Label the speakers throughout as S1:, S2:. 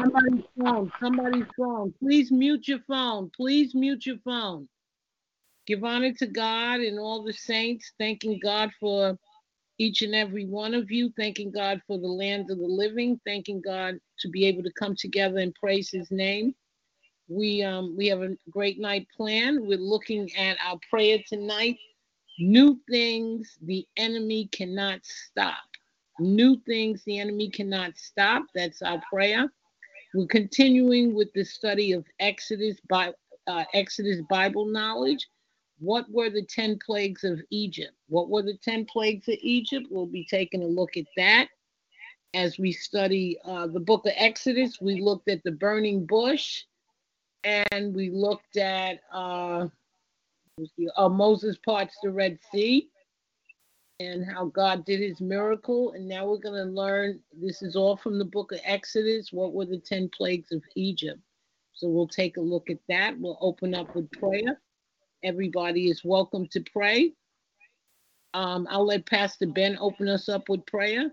S1: Somebody's phone. Somebody's phone. Please mute your phone. Please mute your phone. Give honor to God and all the saints, thanking God for each and every one of you, thanking God for the land of the living, thanking God to be able to come together and praise His name. We um we have a great night planned. We're looking at our prayer tonight. New things the enemy cannot stop. New things the enemy cannot stop. That's our prayer. We're continuing with the study of Exodus by uh, Exodus Bible knowledge. What were the 10 plagues of Egypt? What were the 10 plagues of Egypt? We'll be taking a look at that as we study uh, the book of Exodus. We looked at the burning bush and we looked at uh, uh, Moses parts the Red Sea and how God did his miracle. And now we're going to learn this is all from the book of Exodus. What were the 10 plagues of Egypt? So we'll take a look at that. We'll open up with prayer. Everybody is welcome to pray. Um, I'll let Pastor Ben open us up with prayer,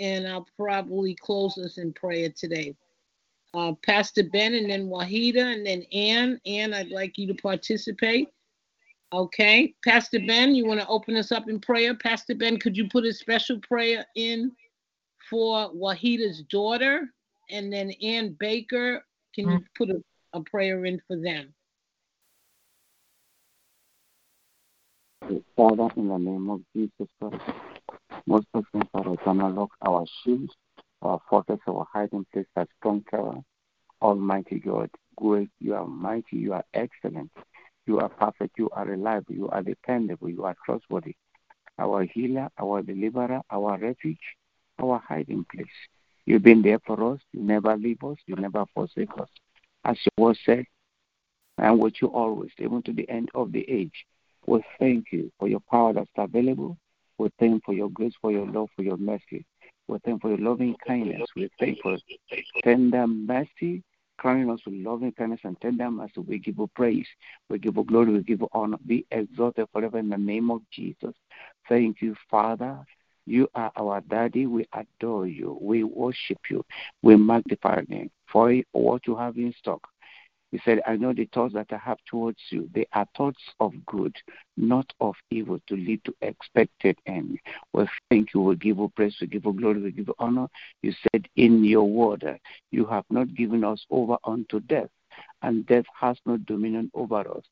S1: and I'll probably close us in prayer today. Uh, Pastor Ben, and then Wahida, and then Ann. Ann, I'd like you to participate. Okay, Pastor Ben, you want to open us up in prayer? Pastor Ben, could you put a special prayer in for Wahida's daughter? And then Ann Baker, can you mm. put a, a prayer in for them?
S2: Father, in the name of Jesus Christ, most of us are eternal rock, our shield, our fortress, our hiding place, our strong tower. Almighty God, great, you are mighty, you are excellent. You are perfect. You are reliable. You are dependable. You are trustworthy. Our healer, our deliverer, our refuge, our hiding place. You've been there for us. You never leave us. You never forsake us. As your word said, and with you always, even to the end of the age. We thank you for your power that's available. We thank you for your grace, for your love, for your mercy. We thank you for your loving kindness. We thank you for tender mercy crowning us with loving kindness and tender mercy. We give you praise. We give you glory. We give you honor. Be exalted forever in the name of Jesus. Thank you, Father. You are our daddy. We adore you. We worship you. We magnify your name for what you have in stock. He said, I know the thoughts that I have towards you. They are thoughts of good, not of evil, to lead to expected end. We thank you. We give you praise, we give you glory, we give you honor. You said in your word, you have not given us over unto death, and death has no dominion over us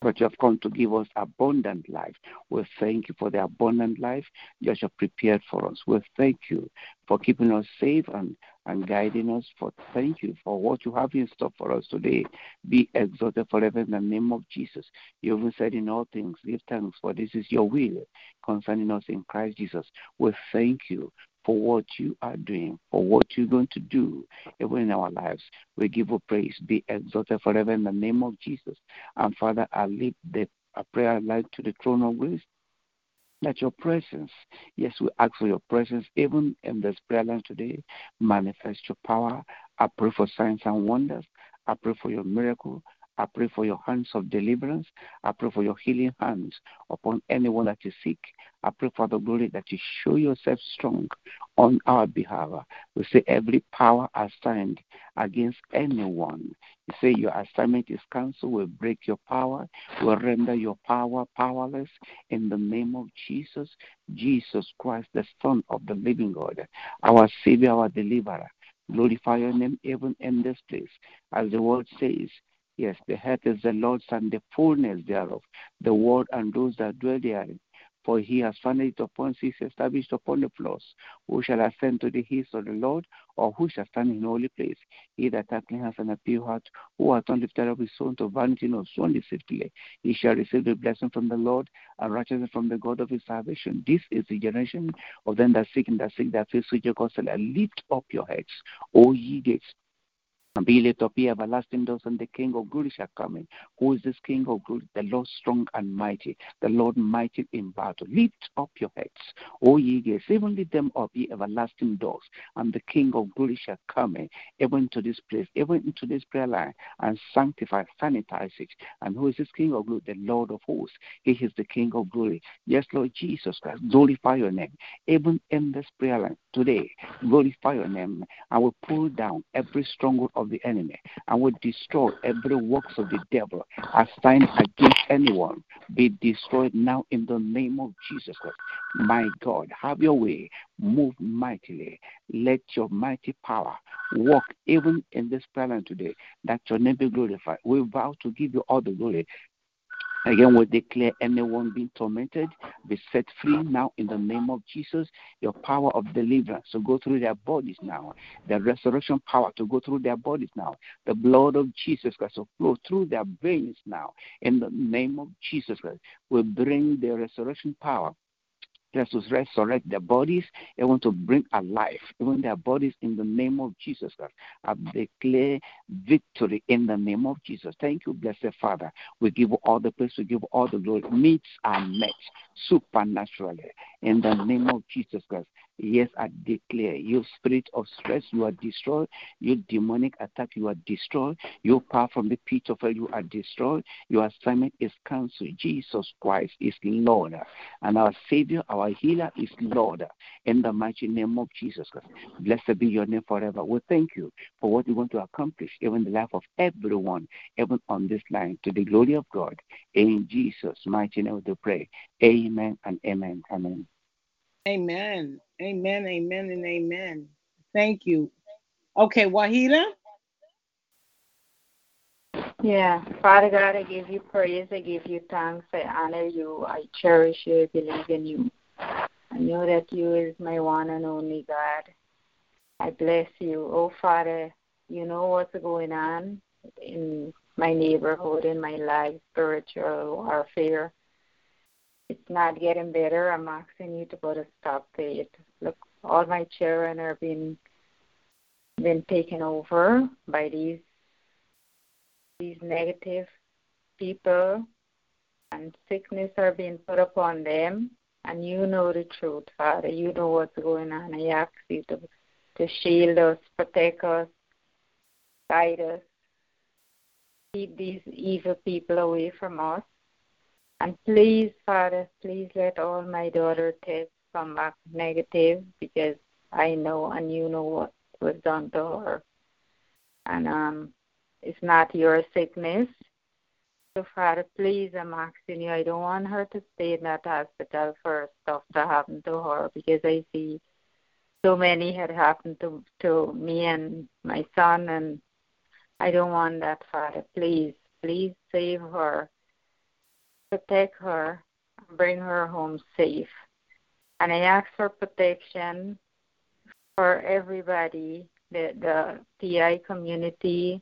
S2: but you have come to give us abundant life. We thank you for the abundant life that you have prepared for us. We thank you for keeping us safe and, and guiding us. For thank you for what you have in store for us today. Be exalted forever in the name of Jesus. You even said in all things, give thanks, for this is your will concerning us in Christ Jesus. We thank you for what you are doing, for what you're going to do, even in our lives. We give you praise. Be exalted forever in the name of Jesus. And Father, I lift the a prayer light to the throne of grace. Let your presence, yes, we ask for your presence even in this prayer line today. Manifest your power. I pray for signs and wonders. I pray for your miracle. I pray for your hands of deliverance. I pray for your healing hands upon anyone that is sick. I pray for the glory that you show yourself strong on our behalf. We say every power assigned against anyone. You say your assignment is cancelled. We break your power. We render your power powerless in the name of Jesus, Jesus Christ, the Son of the living God, our Savior, our deliverer. Glorify your name even in this place. As the word says, Yes, the earth is the Lord's and the fullness thereof, the world and those that dwell therein. For he has founded it upon seas, established upon the floors. Who shall ascend to the hills of the Lord, or who shall stand in holy place? He that hath clean hands and a pure heart, who hath not lifted up his soul to vanity, nor sworn deceitfully, he shall receive the blessing from the Lord and righteousness from the God of his salvation. This is the generation of them that seek and that seek that face your gospel. And lift up your heads, O ye gates up, ye everlasting doors, and the King of glory shall come in. Who is this King of glory? The Lord strong and mighty, the Lord mighty in battle. Lift up your heads, O ye gates, even lift them up, ye everlasting doors, and the King of glory shall come in, even to this place, even into this prayer line, and sanctify, sanitize it. And who is this King of glory? The Lord of hosts. He is the King of glory. Yes, Lord Jesus Christ, glorify your name. Even in this prayer line today, glorify your name. I will pull down every stronghold of of the enemy and will destroy every works of the devil As assigned against anyone. Be destroyed now in the name of Jesus Christ. My God, have your way. Move mightily. Let your mighty power work even in this prayer today, that your name be glorified. We vow to give you all the glory Again, we declare anyone being tormented be set free now in the name of Jesus. Your power of deliverance to go through their bodies now. The resurrection power to go through their bodies now. The blood of Jesus Christ to flow through their veins now. In the name of Jesus Christ, we bring the resurrection power just to resurrect their bodies. They want to bring alive even their bodies in the name of Jesus Christ. I declare victory in the name of Jesus. Thank you, blessed Father. We give all the praise, we give all the glory. Meets are met supernaturally in the name of Jesus Christ. Yes, I declare, you spirit of stress, you are destroyed. You demonic attack, you are destroyed. Your power from the pit of hell, you are destroyed. Your assignment is cancelled. Jesus Christ is Lord. And our Savior, our healer is Lord. In the mighty name of Jesus Christ. Blessed be your name forever. We thank you for what you want to accomplish, even the life of everyone, even on this line, to the glory of God. In Jesus' mighty name we pray. Amen and amen. Amen.
S1: Amen. Amen. Amen and amen. Thank you. Okay, Wahida?
S3: Yeah, Father God, I give you praise. I give you thanks. I honor you. I cherish you. I believe in you. I know that you is my one and only God. I bless you. Oh, Father, you know what's going on in my neighborhood, in my life, spiritual warfare it's not getting better. I'm asking you to put a stop to it. Look, all my children are being been taken over by these these negative people and sickness are being put upon them and you know the truth, Father. You know what's going on. I ask you to to shield us, protect us, guide us, keep these evil people away from us. And please, Father, please let all my daughter tests come back negative because I know and you know what was done to her. And um, it's not your sickness. So, Father, please, I'm asking you, I don't want her to stay in that hospital for stuff to happen to her because I see so many had happened to to me and my son, and I don't want that, Father. Please, please save her protect her, and bring her home safe. And I ask for protection for everybody, the, the TI community,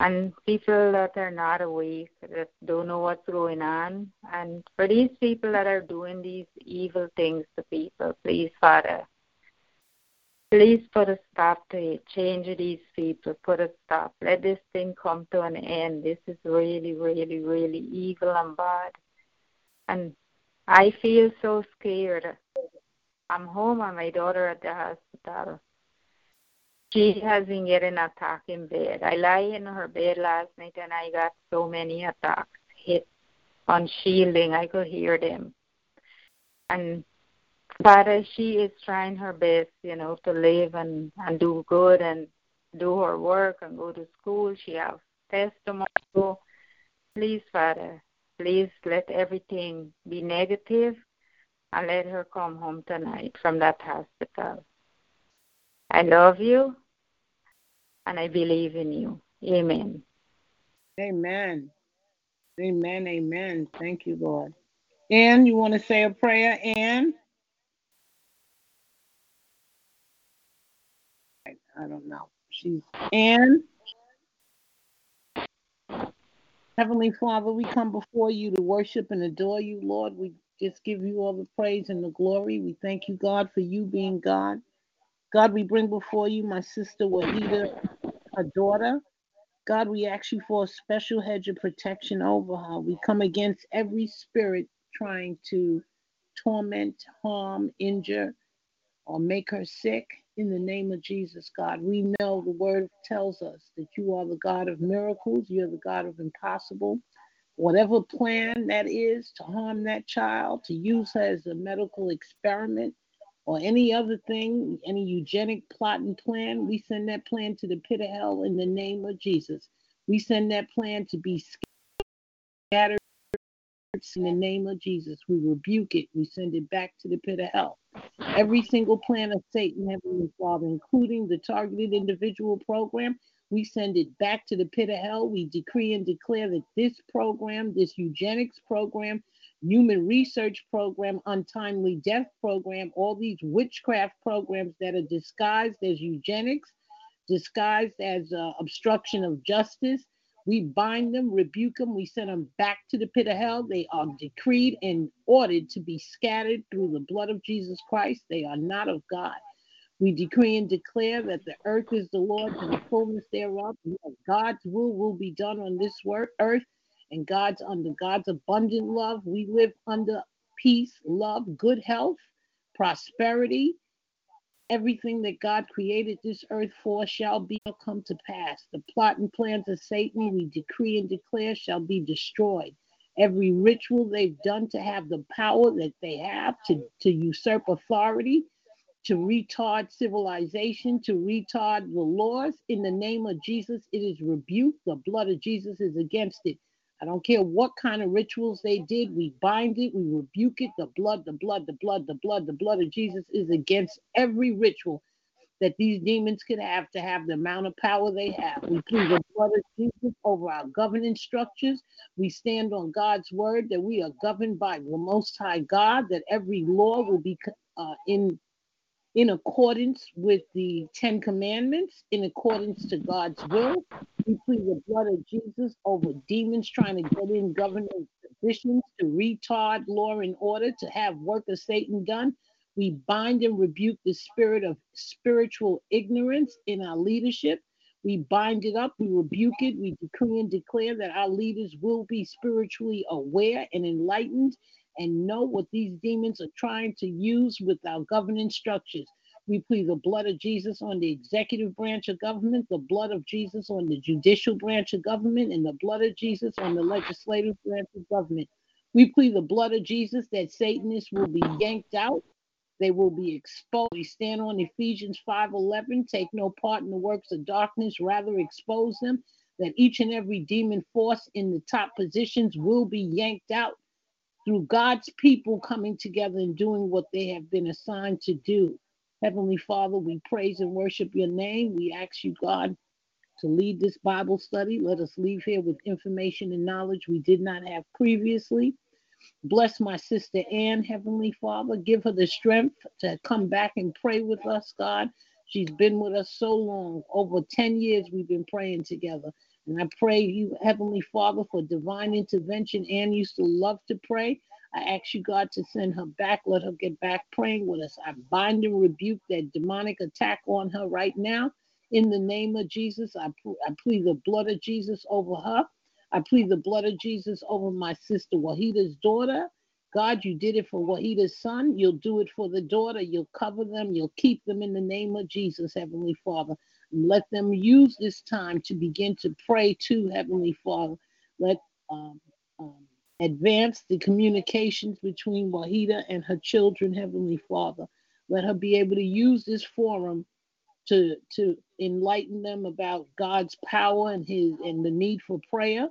S3: and people that are not awake, that don't know what's going on. And for these people that are doing these evil things to people, please, Father, Please put a stop to it. Change these people. Put a stop. Let this thing come to an end. This is really, really, really evil and bad. And I feel so scared. I'm home and my daughter at the hospital. She has been getting attacked in bed. I lie in her bed last night and I got so many attacks hit on shielding. I could hear them. And Father, uh, she is trying her best, you know, to live and, and do good and do her work and go to school. She has testimony. Please, Father, please let everything be negative and let her come home tonight from that hospital. I love you and I believe in you. Amen.
S1: Amen. Amen. Amen. Thank you, Lord. Anne, you want to say a prayer, Anne? I don't know. She's Anne. Heavenly Father, we come before you to worship and adore you, Lord. We just give you all the praise and the glory. We thank you, God, for you being God. God, we bring before you my sister Wahida, her daughter. God, we ask you for a special hedge of protection over her. We come against every spirit trying to torment, harm, injure, or make her sick. In the name of Jesus, God, we know the word tells us that you are the God of miracles, you're the God of impossible. Whatever plan that is to harm that child, to use her as a medical experiment, or any other thing, any eugenic plot and plan, we send that plan to the pit of hell in the name of Jesus. We send that plan to be scattered in the name of Jesus. We rebuke it. We send it back to the pit of hell. Every single plan of Satan, Heavenly Father, including the targeted individual program, we send it back to the pit of hell. We decree and declare that this program, this eugenics program, human research program, untimely death program, all these witchcraft programs that are disguised as eugenics, disguised as uh, obstruction of justice. We bind them, rebuke them, we send them back to the pit of hell. They are decreed and ordered to be scattered through the blood of Jesus Christ. They are not of God. We decree and declare that the earth is the Lord's and the fullness thereof. God's will will be done on this earth and God's under God's abundant love. We live under peace, love, good health, prosperity. Everything that God created this earth for shall be come to pass. The plot and plans of Satan, we decree and declare, shall be destroyed. Every ritual they've done to have the power that they have to, to usurp authority, to retard civilization, to retard the laws, in the name of Jesus, it is rebuked. The blood of Jesus is against it. I don't care what kind of rituals they did. We bind it, we rebuke it. The blood, the blood, the blood, the blood, the blood of Jesus is against every ritual that these demons could have to have the amount of power they have. We plead the blood of Jesus over our governing structures. We stand on God's word that we are governed by the Most High God, that every law will be uh, in in accordance with the Ten Commandments, in accordance to God's will. We plead the blood of Jesus over demons trying to get in governing positions to retard law and order, to have work of Satan done. We bind and rebuke the spirit of spiritual ignorance in our leadership. We bind it up, we rebuke it, we decree and declare that our leaders will be spiritually aware and enlightened and know what these demons are trying to use with our governing structures. We plead the blood of Jesus on the executive branch of government, the blood of Jesus on the judicial branch of government, and the blood of Jesus on the legislative branch of government. We plead the blood of Jesus that Satanists will be yanked out. They will be exposed. We stand on Ephesians 5:11, take no part in the works of darkness, rather expose them. That each and every demon force in the top positions will be yanked out through God's people coming together and doing what they have been assigned to do. Heavenly Father, we praise and worship your name. We ask you, God, to lead this Bible study. Let us leave here with information and knowledge we did not have previously. Bless my sister Ann, Heavenly Father. Give her the strength to come back and pray with us, God. She's been with us so long. Over 10 years, we've been praying together. And I pray you, Heavenly Father, for divine intervention. Ann used to love to pray. I ask you, God, to send her back. Let her get back praying with us. I bind and rebuke that demonic attack on her right now. In the name of Jesus, I, I plead the blood of Jesus over her. I plead the blood of Jesus over my sister Wahida's daughter. God, you did it for Wahida's son. You'll do it for the daughter. You'll cover them. You'll keep them in the name of Jesus, Heavenly Father. Let them use this time to begin to pray to Heavenly Father. Let um, um, advance the communications between Wahida and her children, Heavenly Father. Let her be able to use this forum to to enlighten them about God's power and his and the need for prayer.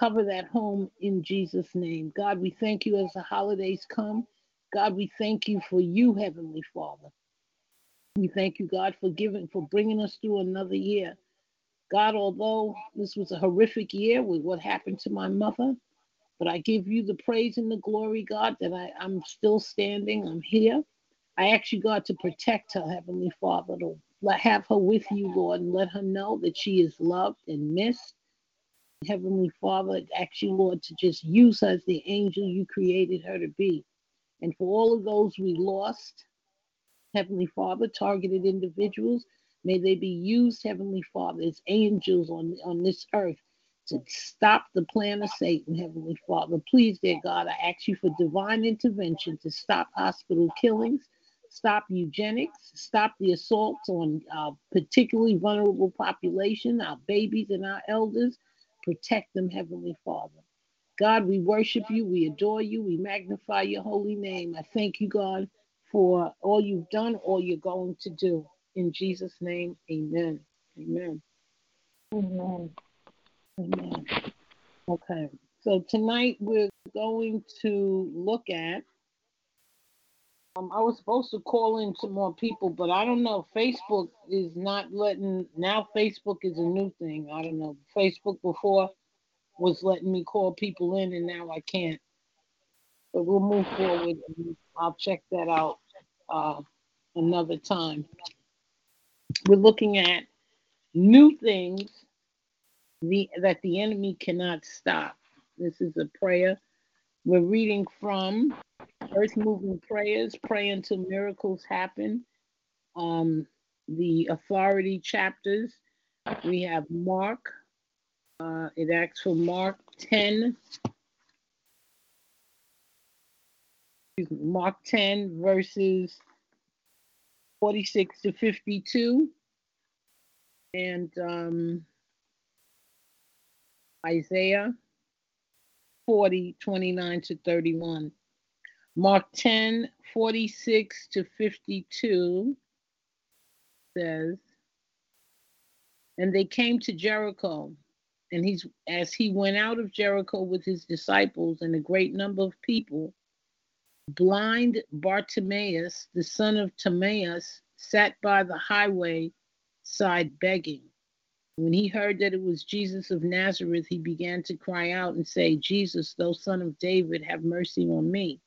S1: Cover that home in Jesus' name. God, we thank you as the holidays come. God, we thank you for you, Heavenly Father. We thank you, God, for giving, for bringing us through another year. God, although this was a horrific year with what happened to my mother, But I give you the praise and the glory, God, that I, I'm still standing. I'm here. I ask you, God, to protect her, Heavenly Father, to have her with you, Lord, and let her know that she is loved and missed. Heavenly Father, I ask you, Lord, to just use her as the angel you created her to be. And for all of those we lost, Heavenly Father, targeted individuals, may they be used, Heavenly Father, as angels on, on this earth to stop the plan of Satan, Heavenly Father. Please, dear God, I ask you for divine intervention to stop hospital killings, stop eugenics, stop the assaults on our particularly vulnerable population, our babies and our elders. Protect them, Heavenly Father. God, we worship you, we adore you, we magnify your holy name. I thank you, God, for all you've done, all you're going to do. In Jesus' name, amen. Amen.
S3: Amen.
S1: Amen. Okay. So tonight we're going to look at. Um, I was supposed to call in some more people, but I don't know. Facebook is not letting. Now Facebook is a new thing. I don't know. Facebook before was letting me call people in, and now I can't. But we'll move forward. I'll check that out uh, another time. We're looking at new things the, that the enemy cannot stop. This is a prayer. We're reading from Earth Moving Prayers, Pray Until Miracles Happen. Um, the authority chapters. We have Mark. Uh, it asks for Mark 10. Mark 10 verses 46 to 52. And um, Isaiah 40, 29 to 31. Mark 10, 46 to 52 says, And they came to Jericho, and he's as he went out of Jericho with his disciples and a great number of people, blind Bartimaeus, the son of Timaeus, sat by the highway side begging. When he heard that it was Jesus of Nazareth, he began to cry out and say, Jesus, thou son of David, have mercy on me.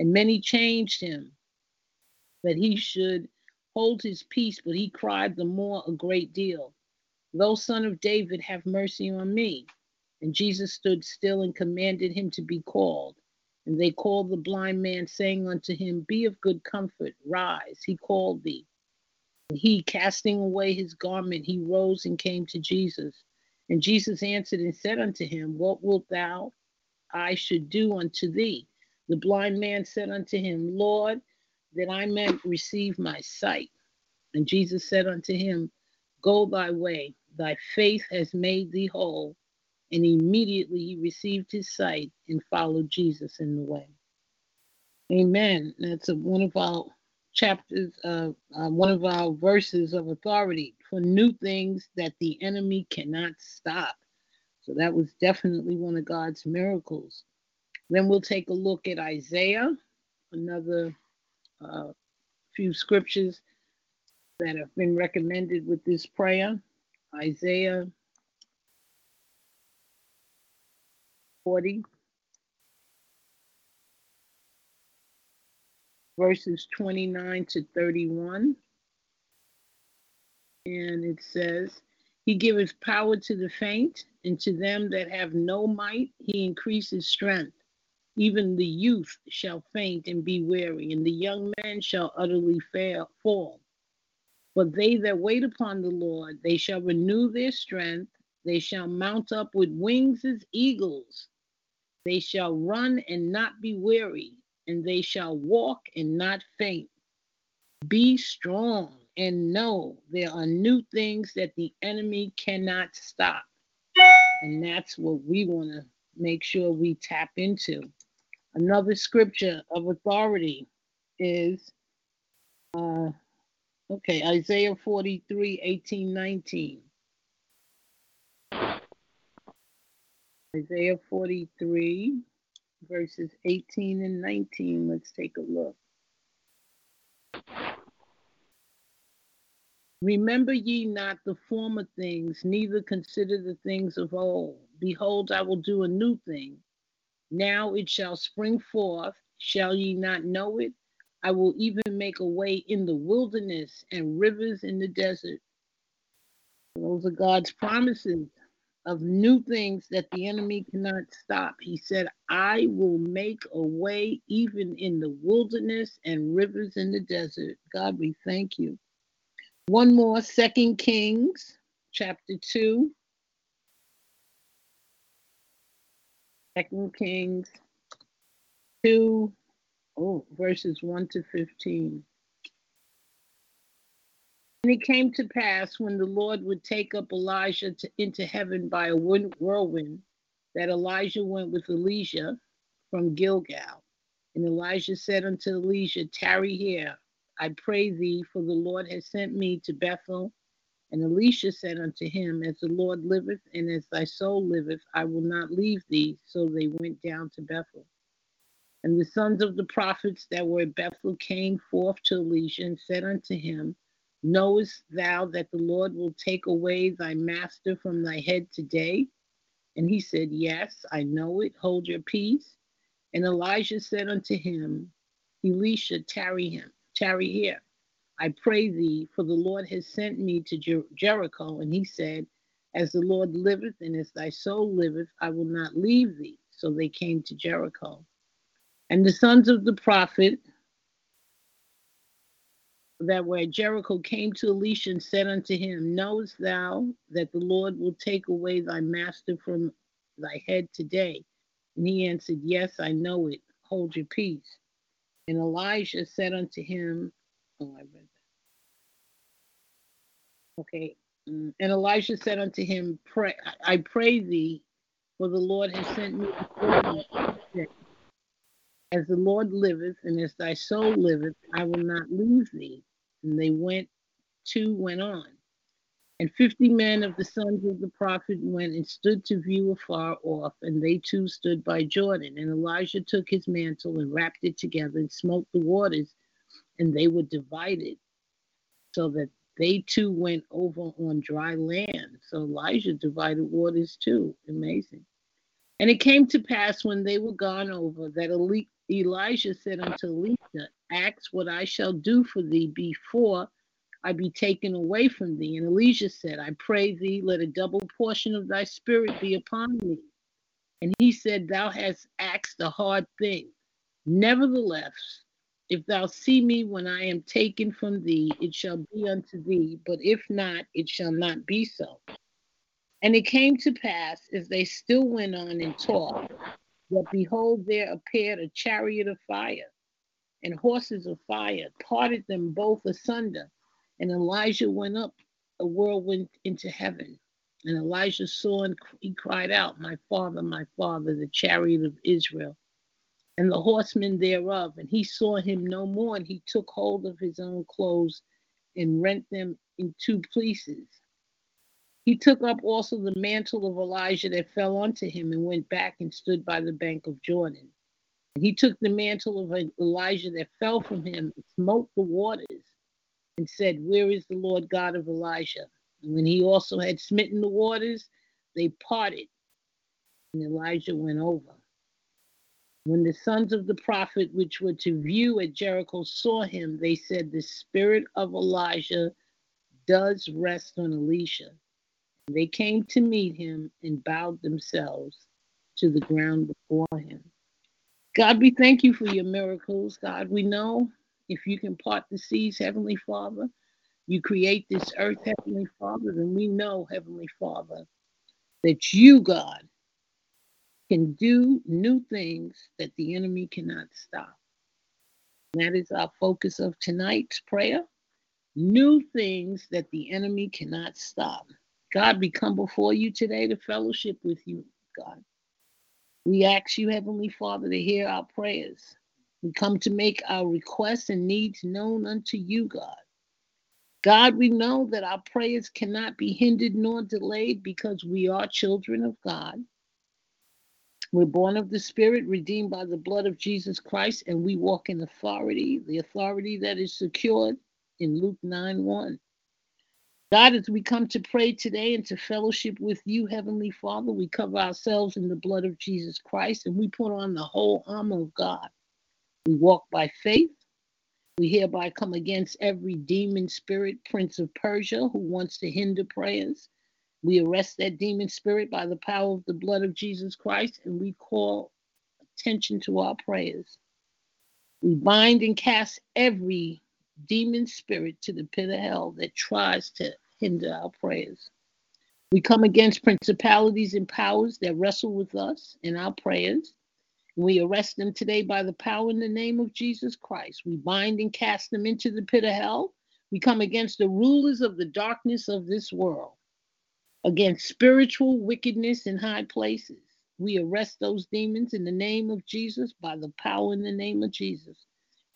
S1: And many changed him that he should hold his peace, but he cried the more a great deal, Thou son of David, have mercy on me. And Jesus stood still and commanded him to be called. And they called the blind man, saying unto him, Be of good comfort, rise, he called thee. And he, casting away his garment, he rose and came to Jesus. And Jesus answered and said unto him, What wilt thou I should do unto thee? The blind man said unto him, Lord, that I may receive my sight. And Jesus said unto him, Go thy way, thy faith has made thee whole. And immediately he received his sight and followed Jesus in the way. Amen. That's a, one of our chapters, uh, uh, one of our verses of authority for new things that the enemy cannot stop. So that was definitely one of God's miracles. Then we'll take a look at Isaiah, another uh, few scriptures that have been recommended with this prayer. Isaiah 40. verses 29 to 31. And it says, He giveth power to the faint, and to them that have no might, He increases strength. Even the youth shall faint and be weary, and the young men shall utterly fail, fall. But they that wait upon the Lord, they shall renew their strength. They shall mount up with wings as eagles. They shall run and not be weary and they shall walk and not faint. Be strong and know there are new things that the enemy cannot stop. And that's what we want to make sure we tap into. Another scripture of authority is uh, okay, Isaiah 43, 18, 19. Isaiah 43, verses 18 and 19. Let's take a look. Remember ye not the former things, neither consider the things of old. Behold, I will do a new thing. Now it shall spring forth. Shall ye not know it? I will even make a way in the wilderness and rivers in the desert. Those are God's promises of new things that the enemy cannot stop. He said, I will make a way even in the wilderness and rivers in the desert. God, we thank you. One more, Second Kings chapter 2. Second Kings 2, oh, verses 1 to 15. And it came to pass when the Lord would take up Elijah to, into heaven by a whirlwind that Elijah went with Elisha from Gilgal. And Elijah said unto Elisha, Tarry here, I pray thee, for the Lord has sent me to Bethel. And Elisha said unto him, As the Lord liveth, and as thy soul liveth, I will not leave thee. So they went down to Bethel. And the sons of the prophets that were at Bethel came forth to Elisha and said unto him, Knowest thou that the Lord will take away thy master from thy head today? And he said, Yes, I know it. Hold your peace. And Elijah said unto him, Elisha, tarry him, tarry here. I pray thee, for the Lord has sent me to Jer- Jericho. And he said, As the Lord liveth and as thy soul liveth, I will not leave thee. So they came to Jericho. And the sons of the prophet that where Jericho came to Elisha and said unto him, Knowest thou that the Lord will take away thy master from thy head today? And he answered, Yes, I know it. Hold your peace. And Elijah said unto him, Oh, I read that. Okay. Mm, and Elijah said unto him, Pray, I pray thee, for the Lord has sent me As the Lord liveth, and as thy soul liveth, I will not leave thee. And they went, two went on. And fifty men of the sons of the prophet went and stood to view afar off, and they too stood by Jordan. And Elijah took his mantle and wrapped it together and smote the waters, and they were divided, so that they too went over on dry land. So Elijah divided waters too. Amazing. And it came to pass when they were gone over that Elijah said unto Elisha, Ask what I shall do for thee before I be taken away from thee. And Elisha said, I pray thee, let a double portion of thy spirit be upon me. And he said, Thou hast asked a hard thing. Nevertheless, if thou see me when I am taken from thee, it shall be unto thee. But if not, it shall not be so. And it came to pass, as they still went on and talked, that behold, there appeared a chariot of fire and horses of fire, parted them both asunder. And Elijah went up a whirlwind into heaven. And Elijah saw and he cried out, My father, my father, the chariot of Israel, and the horsemen thereof. And he saw him no more, and he took hold of his own clothes and rent them in two pieces. He took up also the mantle of Elijah that fell onto him and went back and stood by the bank of Jordan. He took the mantle of Elijah that fell from him smote the waters and said, Where is the Lord God of Elijah? And when he also had smitten the waters, they parted, and Elijah went over. When the sons of the prophet, which were to view at Jericho, saw him, they said, The spirit of Elijah does rest on Elisha. They came to meet him and bowed themselves to the ground before him. God, we thank you for your miracles. God, we know if you can part the seas, Heavenly Father, you create this earth, Heavenly Father, then we know, Heavenly Father, that you, God, can do new things that the enemy cannot stop. That is our focus of tonight's prayer. New things that the enemy cannot stop. God, we come before you today to fellowship with you, God. We ask you, Heavenly Father, to hear our prayers. We come to make our requests and needs known unto you, God. God, we know that our prayers cannot be hindered nor delayed because we are children of God. We're born of the Spirit, redeemed by the blood of Jesus Christ, and we walk in authority, the authority that is secured in Luke 9 1. God, as we come to pray today and to fellowship with you, Heavenly Father, we cover ourselves in the blood of Jesus Christ and we put on the whole armor of God. We walk by faith. We hereby come against every demon spirit, prince of Persia, who wants to hinder prayers. We arrest that demon spirit by the power of the blood of Jesus Christ and we call attention to our prayers. We bind and cast every demon spirit to the pit of hell that tries to hinder our prayers. We come against principalities and powers that wrestle with us in our prayers. We arrest them today by the power in the name of Jesus Christ. We bind and cast them into the pit of hell. We come against the rulers of the darkness of this world, against spiritual wickedness in high places. We arrest those demons in the name of Jesus by the power in the name of Jesus.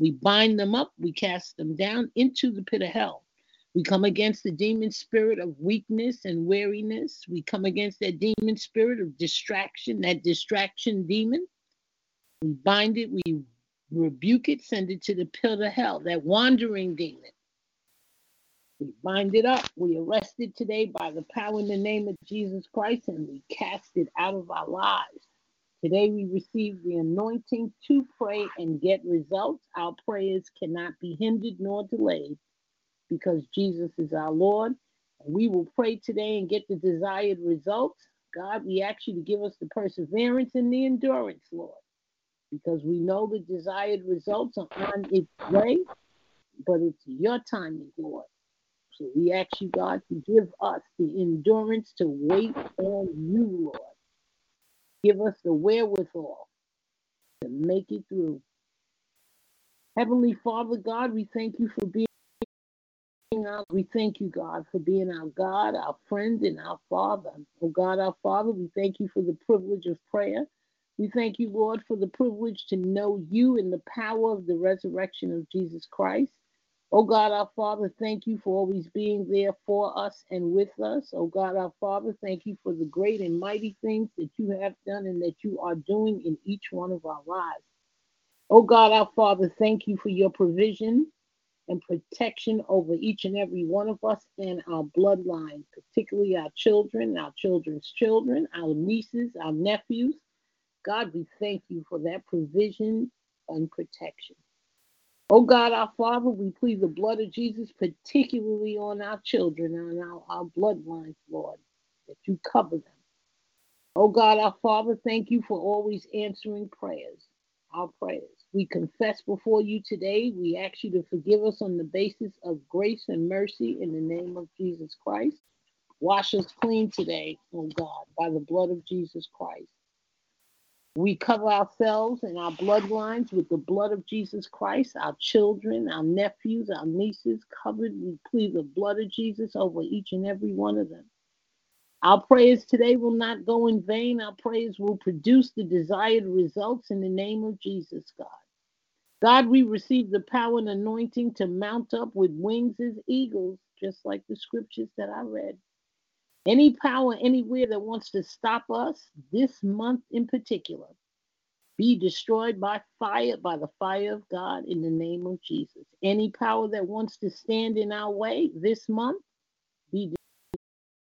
S1: We bind them up, we cast them down into the pit of hell. We come against the demon spirit of weakness and weariness. We come against that demon spirit of distraction, that distraction demon. We bind it, we rebuke it, send it to the pit of hell, that wandering demon. We bind it up. We arrest it today by the power in the name of Jesus Christ and we cast it out of our lives. Today we receive the anointing to pray and get results. Our prayers cannot be hindered nor delayed because Jesus is our Lord. We will pray today and get the desired results. God, we ask you to give us the perseverance and the endurance, Lord, because we know the desired results are on its way, but it's your timing, Lord. So we ask you, God, to give us the endurance to wait on you, Lord. Give us the wherewithal to make it through. Heavenly Father, God, we thank you for being we thank you, God, for being our God, our friend, and our Father. Oh God, our Father, we thank you for the privilege of prayer. We thank you, Lord, for the privilege to know you in the power of the resurrection of Jesus Christ. Oh God, our Father, thank you for always being there for us and with us. Oh God, our Father, thank you for the great and mighty things that you have done and that you are doing in each one of our lives. Oh God, our Father, thank you for your provision and protection over each and every one of us and our bloodline, particularly our children, our children's children, our nieces, our nephews. God, we thank you for that provision and protection. Oh God, our Father, we plead the blood of Jesus, particularly on our children and our, our bloodlines, Lord, that you cover them. Oh God, our Father, thank you for always answering prayers, our prayers. We confess before you today. We ask you to forgive us on the basis of grace and mercy in the name of Jesus Christ. Wash us clean today, oh God, by the blood of Jesus Christ. We cover ourselves and our bloodlines with the blood of Jesus Christ, our children, our nephews, our nieces covered. We plead the blood of Jesus over each and every one of them. Our prayers today will not go in vain. Our prayers will produce the desired results in the name of Jesus, God. God, we receive the power and anointing to mount up with wings as eagles, just like the scriptures that I read. Any power anywhere that wants to stop us this month in particular, be destroyed by fire, by the fire of God in the name of Jesus. Any power that wants to stand in our way this month, be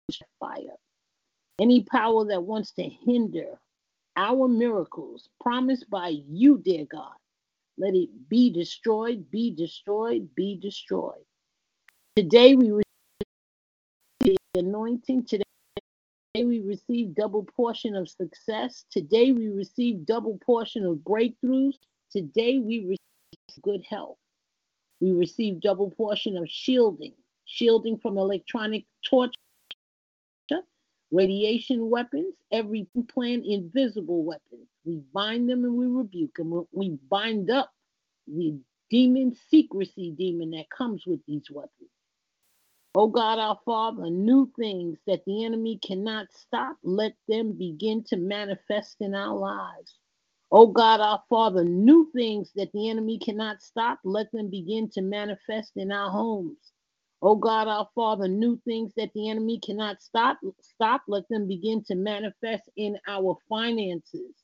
S1: destroyed by fire. Any power that wants to hinder our miracles promised by you, dear God, let it be destroyed, be destroyed, be destroyed. Today we receive the anointing. Today we receive double portion of success. Today we receive double portion of breakthroughs. Today we receive good health. We receive double portion of shielding, shielding from electronic torture, radiation weapons, every plan invisible weapons. We bind them and we rebuke them. We bind up the demon secrecy demon that comes with these weapons. Oh God, our Father, new things that the enemy cannot stop, let them begin to manifest in our lives. Oh God, our Father, new things that the enemy cannot stop, let them begin to manifest in our homes. Oh God, our Father, new things that the enemy cannot stop, stop, let them begin to manifest in our finances.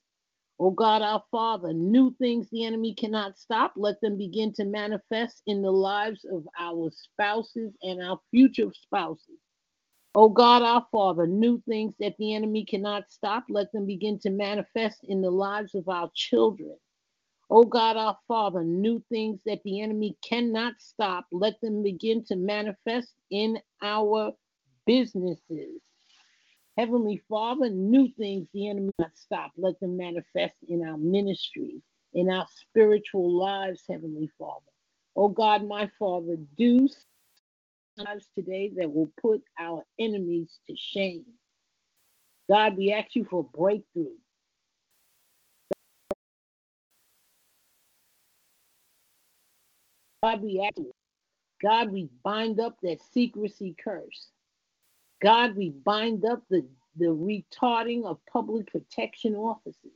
S1: Oh God, our Father, new things the enemy cannot stop. Let them begin to manifest in the lives of our spouses and our future spouses. Oh God, our Father, new things that the enemy cannot stop. Let them begin to manifest in the lives of our children. Oh God, our Father, new things that the enemy cannot stop. Let them begin to manifest in our businesses. Heavenly Father, new things the enemy not stop. Let them manifest in our ministry, in our spiritual lives, Heavenly Father. Oh God, my Father, do lives today that will put our enemies to shame. God, we ask you for breakthrough. God, we ask you. God, we bind up that secrecy curse. God, we bind up the, the retarding of public protection officers.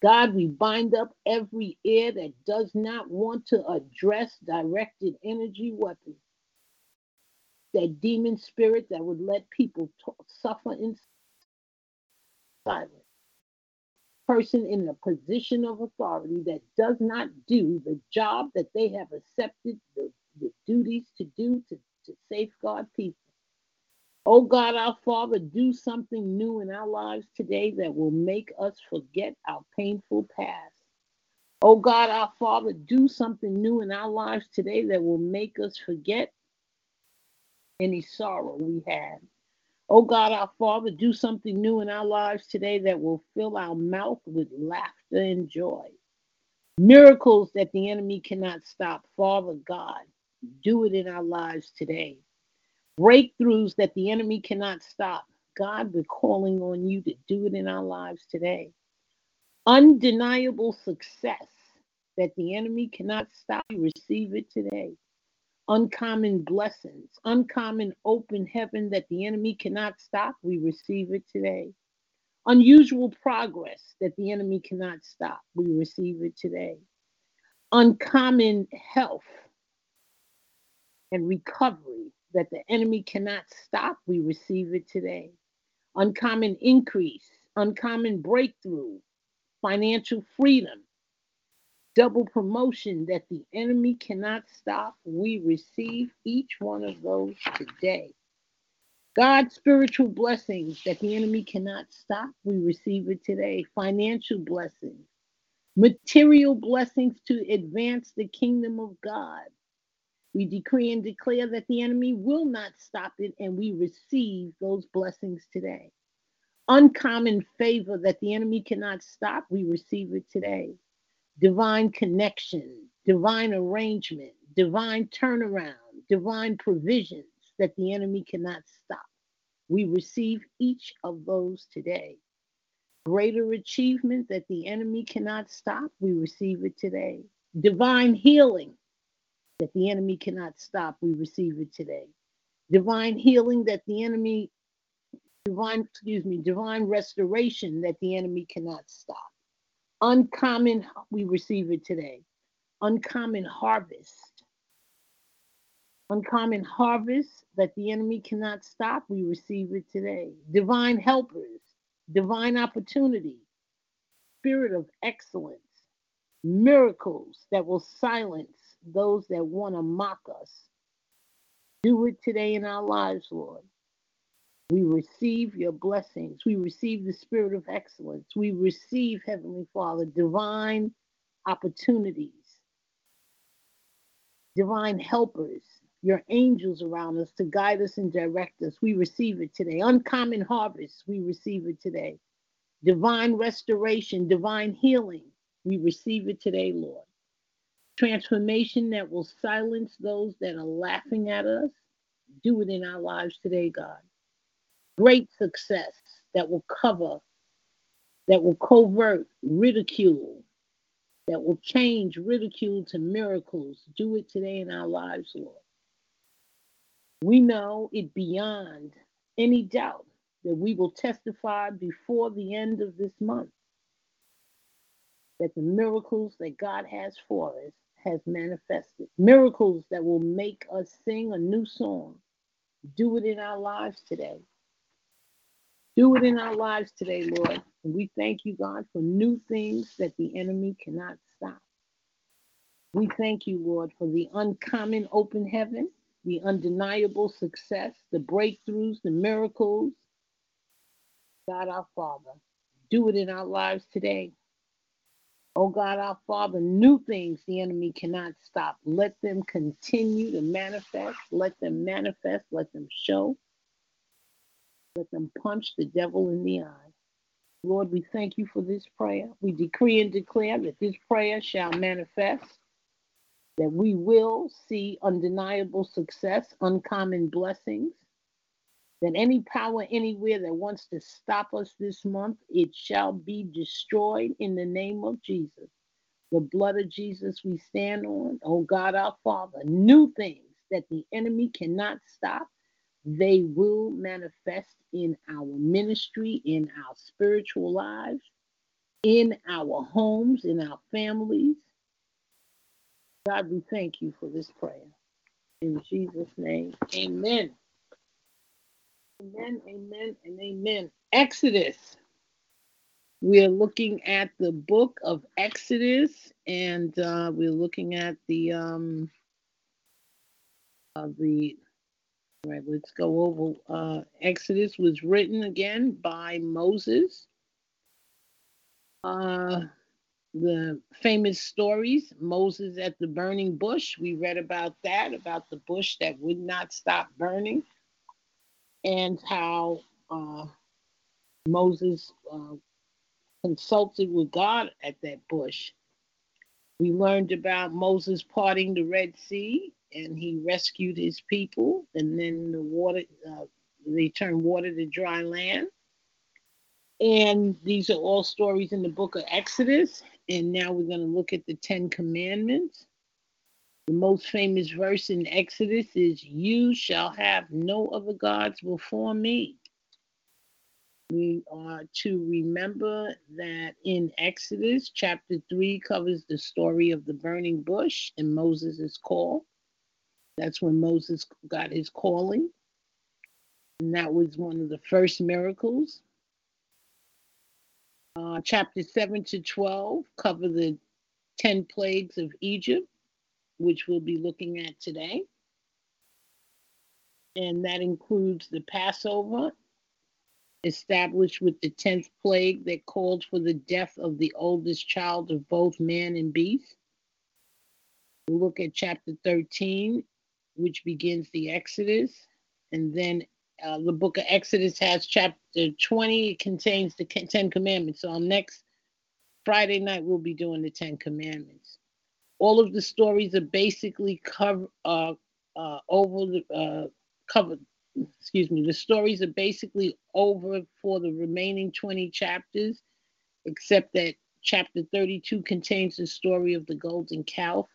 S1: God, we bind up every ear that does not want to address directed energy weapons. That demon spirit that would let people t- suffer in silence. Person in a position of authority that does not do the job that they have accepted the, the duties to do to, to safeguard people. Oh God, our Father, do something new in our lives today that will make us forget our painful past. Oh God, our Father, do something new in our lives today that will make us forget any sorrow we had. Oh God, our Father, do something new in our lives today that will fill our mouth with laughter and joy. Miracles that the enemy cannot stop. Father God, do it in our lives today breakthroughs that the enemy cannot stop. God, we're calling on you to do it in our lives today. Undeniable success that the enemy cannot stop. We receive it today. Uncommon blessings, uncommon open heaven that the enemy cannot stop. We receive it today. Unusual progress that the enemy cannot stop. We receive it today. Uncommon health and recovery that the enemy cannot stop, we receive it today. Uncommon increase, uncommon breakthrough, financial freedom, double promotion that the enemy cannot stop, we receive each one of those today. God's spiritual blessings that the enemy cannot stop, we receive it today. Financial blessings, material blessings to advance the kingdom of God we decree and declare that the enemy will not stop it, and we receive those blessings today. Uncommon favor that the enemy cannot stop, we receive it today. Divine connection, divine arrangement, divine turnaround, divine provisions that the enemy cannot stop. We receive each of those today. Greater achievement that the enemy cannot stop, we receive it today. Divine healing that the enemy cannot stop, we receive it today. Divine healing that the enemy, divine, excuse me, divine restoration that the enemy cannot stop. Uncommon, we receive it today. Uncommon harvest. Uncommon harvest that the enemy cannot stop, we receive it today. Divine helpers, divine opportunity, spirit of excellence, miracles that will silence those that want to mock us. Do it today in our lives, Lord. We receive your blessings. We receive the spirit of excellence. We receive, Heavenly Father, divine opportunities, divine helpers, your angels around us to guide us and direct us. We receive it today. Uncommon harvest, we receive it today. Divine restoration, divine healing, we receive it today, Lord transformation that will silence those that are laughing at us. Do it in our lives today, God. Great success that will cover, that will covert ridicule, that will change ridicule to miracles. Do it today in our lives, Lord. We know it beyond any doubt that we will testify before the end of this month that the miracles that God has for us has manifested. Miracles that will make us sing a new song. Do it in our lives today. Do it in our lives today, Lord. And we thank you, God, for new things that the enemy cannot stop. We thank you, Lord, for the uncommon open heaven, the undeniable success, the breakthroughs, the miracles. God our Father, do it in our lives today. Oh God, our Father, new things the enemy cannot stop. Let them continue to manifest. Let them manifest. Let them show. Let them punch the devil in the eye. Lord, we thank you for this prayer. We decree and declare that this prayer shall manifest, that we will see undeniable success, uncommon blessings, that any power anywhere that wants to stop us this month, it shall be destroyed in the name of Jesus. The blood of Jesus we stand on. Oh God, our Father, new things that the enemy cannot stop, they will manifest in our ministry, in our spiritual lives, in our homes, in our families. God, we thank you for this prayer. In Jesus' name, amen. Amen, amen, and amen. Exodus. We are looking at the book of Exodus, and uh, we're looking at the um, uh, the. Right, let's go over. Uh, Exodus was written again by Moses. Uh, the famous stories, Moses at the burning bush. We read about that, about the bush that would not stop burning and how uh, Moses uh, consulted with God at that bush. We learned about Moses parting the Red Sea and he rescued his people, and then the water, uh, they turned water to dry land. And these are all stories in the book of Exodus. And now we're going to look at the Ten Commandments. The most famous verse in Exodus is, You shall have no other gods before me. We are to remember that in Exodus, chapter 3 covers the story of the burning bush and Moses' call. That's when Moses got his calling. And that was one of the first miracles. Uh, chapter 7 to 12 cover the 10 plagues of Egypt which we'll be looking at today. And that includes the Passover, established with the 10th plague that called for the death of the oldest child of both man and beast. We'll look at chapter 13, which begins the Exodus. And then uh, the book of Exodus has chapter 20, it contains the Ten Commandments. So on next Friday night, we'll be doing the Ten Commandments all of the stories are basically cover uh, uh, over the uh, covered. Excuse me. The stories are basically over for the remaining 20 chapters, except that chapter 32 contains the story of the golden calf.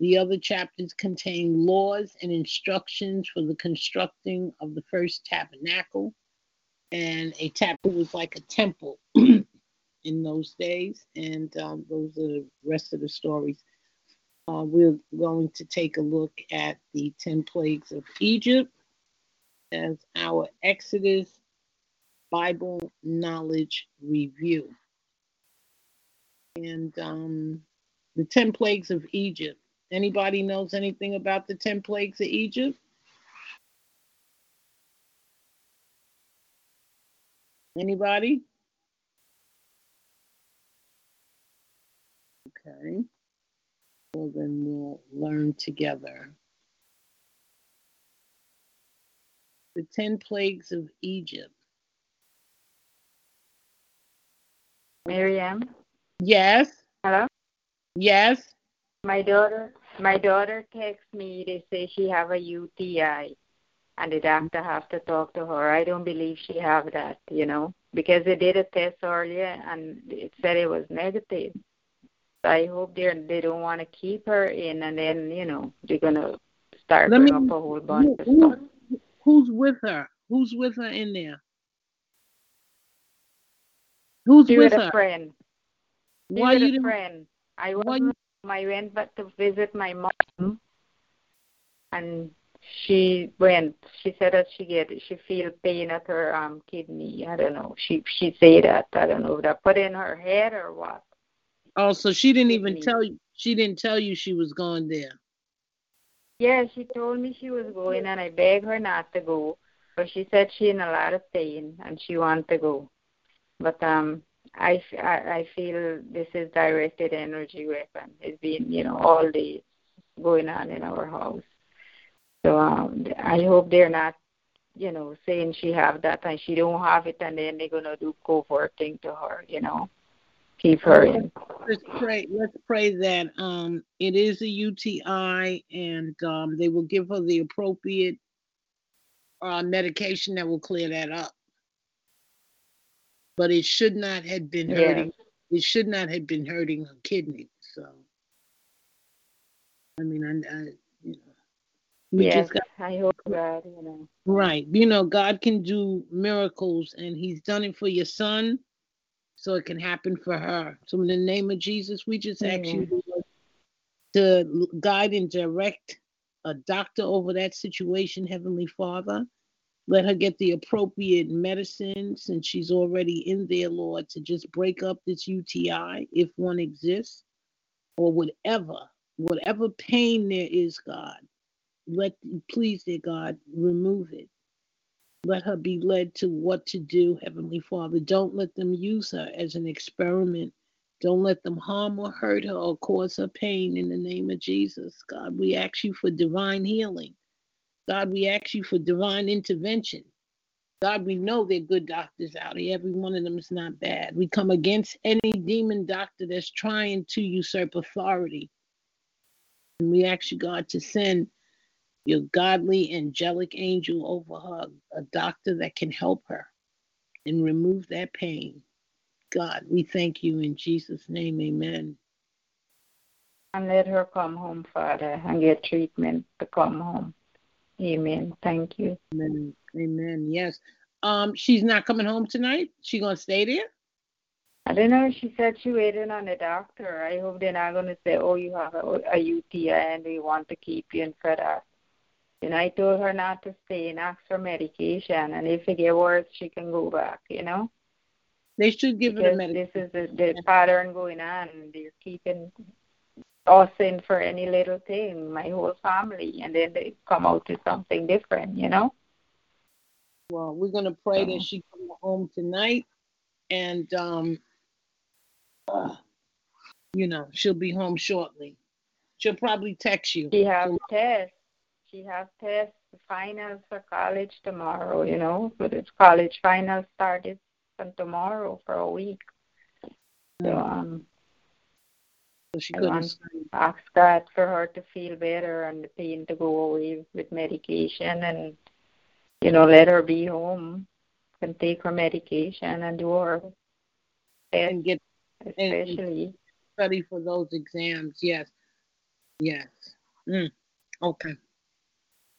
S1: The other chapters contain laws and instructions for the constructing of the first tabernacle. And a tabernacle was like a temple in those days. And um, those are the rest of the stories uh, we're going to take a look at the 10 plagues of Egypt as our Exodus Bible knowledge review. And um, the 10 plagues of Egypt. Anybody knows anything about the 10 plagues of Egypt? Anybody? Okay then we'll learn together. The 10 plagues of Egypt.
S3: Miriam?
S1: Yes.
S3: Hello?
S1: Yes.
S3: My daughter my daughter texts me they say she have a UTI and the doctor have to talk to her. I don't believe she have that, you know, because they did a test earlier and it said it was negative. I hope they they don't want to keep her in, and then you know they're gonna start Let me, up a whole bunch who, of stuff.
S1: Who's with her? Who's with her in there? Who's
S3: she
S1: with,
S3: with
S1: her?
S3: a friend. She
S1: why you
S3: a friend. I was. You... I went but to visit my mom, and she went. She said that she get she feel pain at her um kidney. I don't know. She she say that. I don't know. That put in her head or what.
S1: Oh, so she didn't even tell you. She didn't tell you she was going there.
S3: Yeah, she told me she was going, and I begged her not to go. But she said she in a lot of pain and she want to go. But um, I, I I feel this is directed energy weapon. It's been you know all day going on in our house. So um, I hope they're not, you know, saying she have that and she don't have it, and then they're gonna do covert thing to her, you know, keep her in.
S1: Let's pray. Let's pray that um, it is a UTI, and um, they will give her the appropriate uh, medication that will clear that up. But it should not have been hurting. Yeah. It should not have been hurting her kidney. So, I mean, I, I
S3: we yes, got, I hope God, you know.
S1: Right. You know, God can do miracles and He's done it for your son, so it can happen for her. So in the name of Jesus, we just mm-hmm. ask you to guide and direct a doctor over that situation, Heavenly Father. Let her get the appropriate medicine since she's already in there, Lord, to just break up this UTI if one exists or whatever, whatever pain there is, God let please, dear God, remove it. Let her be led to what to do, Heavenly Father. Don't let them use her as an experiment. Don't let them harm or hurt her or cause her pain in the name of Jesus. God, we ask you for divine healing. God, we ask you for divine intervention. God, we know they're good doctors out here. Every one of them is not bad. We come against any demon doctor that's trying to usurp authority. And we ask you, God, to send your godly angelic angel over her, a doctor that can help her and remove that pain. God, we thank you in Jesus' name, amen.
S3: And let her come home, Father, and get treatment to come home. Amen. Thank you.
S1: Amen. Amen. Yes. Um, she's not coming home tonight. She gonna stay there?
S3: I don't know. She said she waiting on the doctor. I hope they're not gonna say, "Oh, you have a, a UTI and we want to keep you in for that." You know, I told her not to stay and ask for medication, and if it get worse, she can go back. You know.
S1: They should give
S3: because
S1: her medication.
S3: This is the, the pattern going on. They're keeping us in for any little thing, my whole family, and then they come out to something different. You know.
S1: Well, we're gonna pray that she come home tonight, and um, uh, you know, she'll be home shortly. She'll probably text you.
S3: She has tests she has tests, finals for college tomorrow, you know. But it's college finals started from tomorrow for a week. So um
S1: so she
S3: to ask God for her to feel better and the pain to go away with medication and you know, let her be home, and take her medication and do her
S1: and get
S3: especially and
S1: study for those exams. Yes. Yes. Mm. Okay.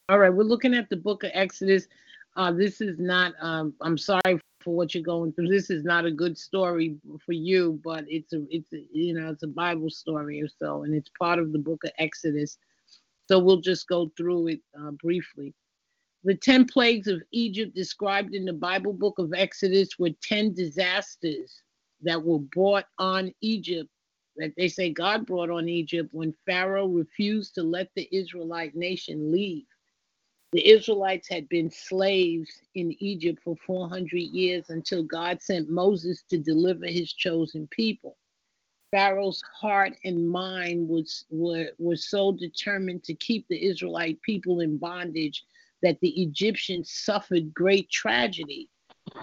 S1: All right, we're looking at the book of Exodus. Uh, this is not, um, I'm sorry for what you're going through. This is not a good story for you, but it's a, it's a, you know, it's a Bible story or so, and it's part of the book of Exodus. So we'll just go through it uh, briefly. The 10 plagues of Egypt described in the Bible book of Exodus were 10 disasters that were brought on Egypt, that they say God brought on Egypt when Pharaoh refused to let the Israelite nation leave. The Israelites had been slaves in Egypt for 400 years until God sent Moses to deliver his chosen people. Pharaoh's heart and mind was were, were so determined to keep the Israelite people in bondage that the Egyptians suffered great tragedy.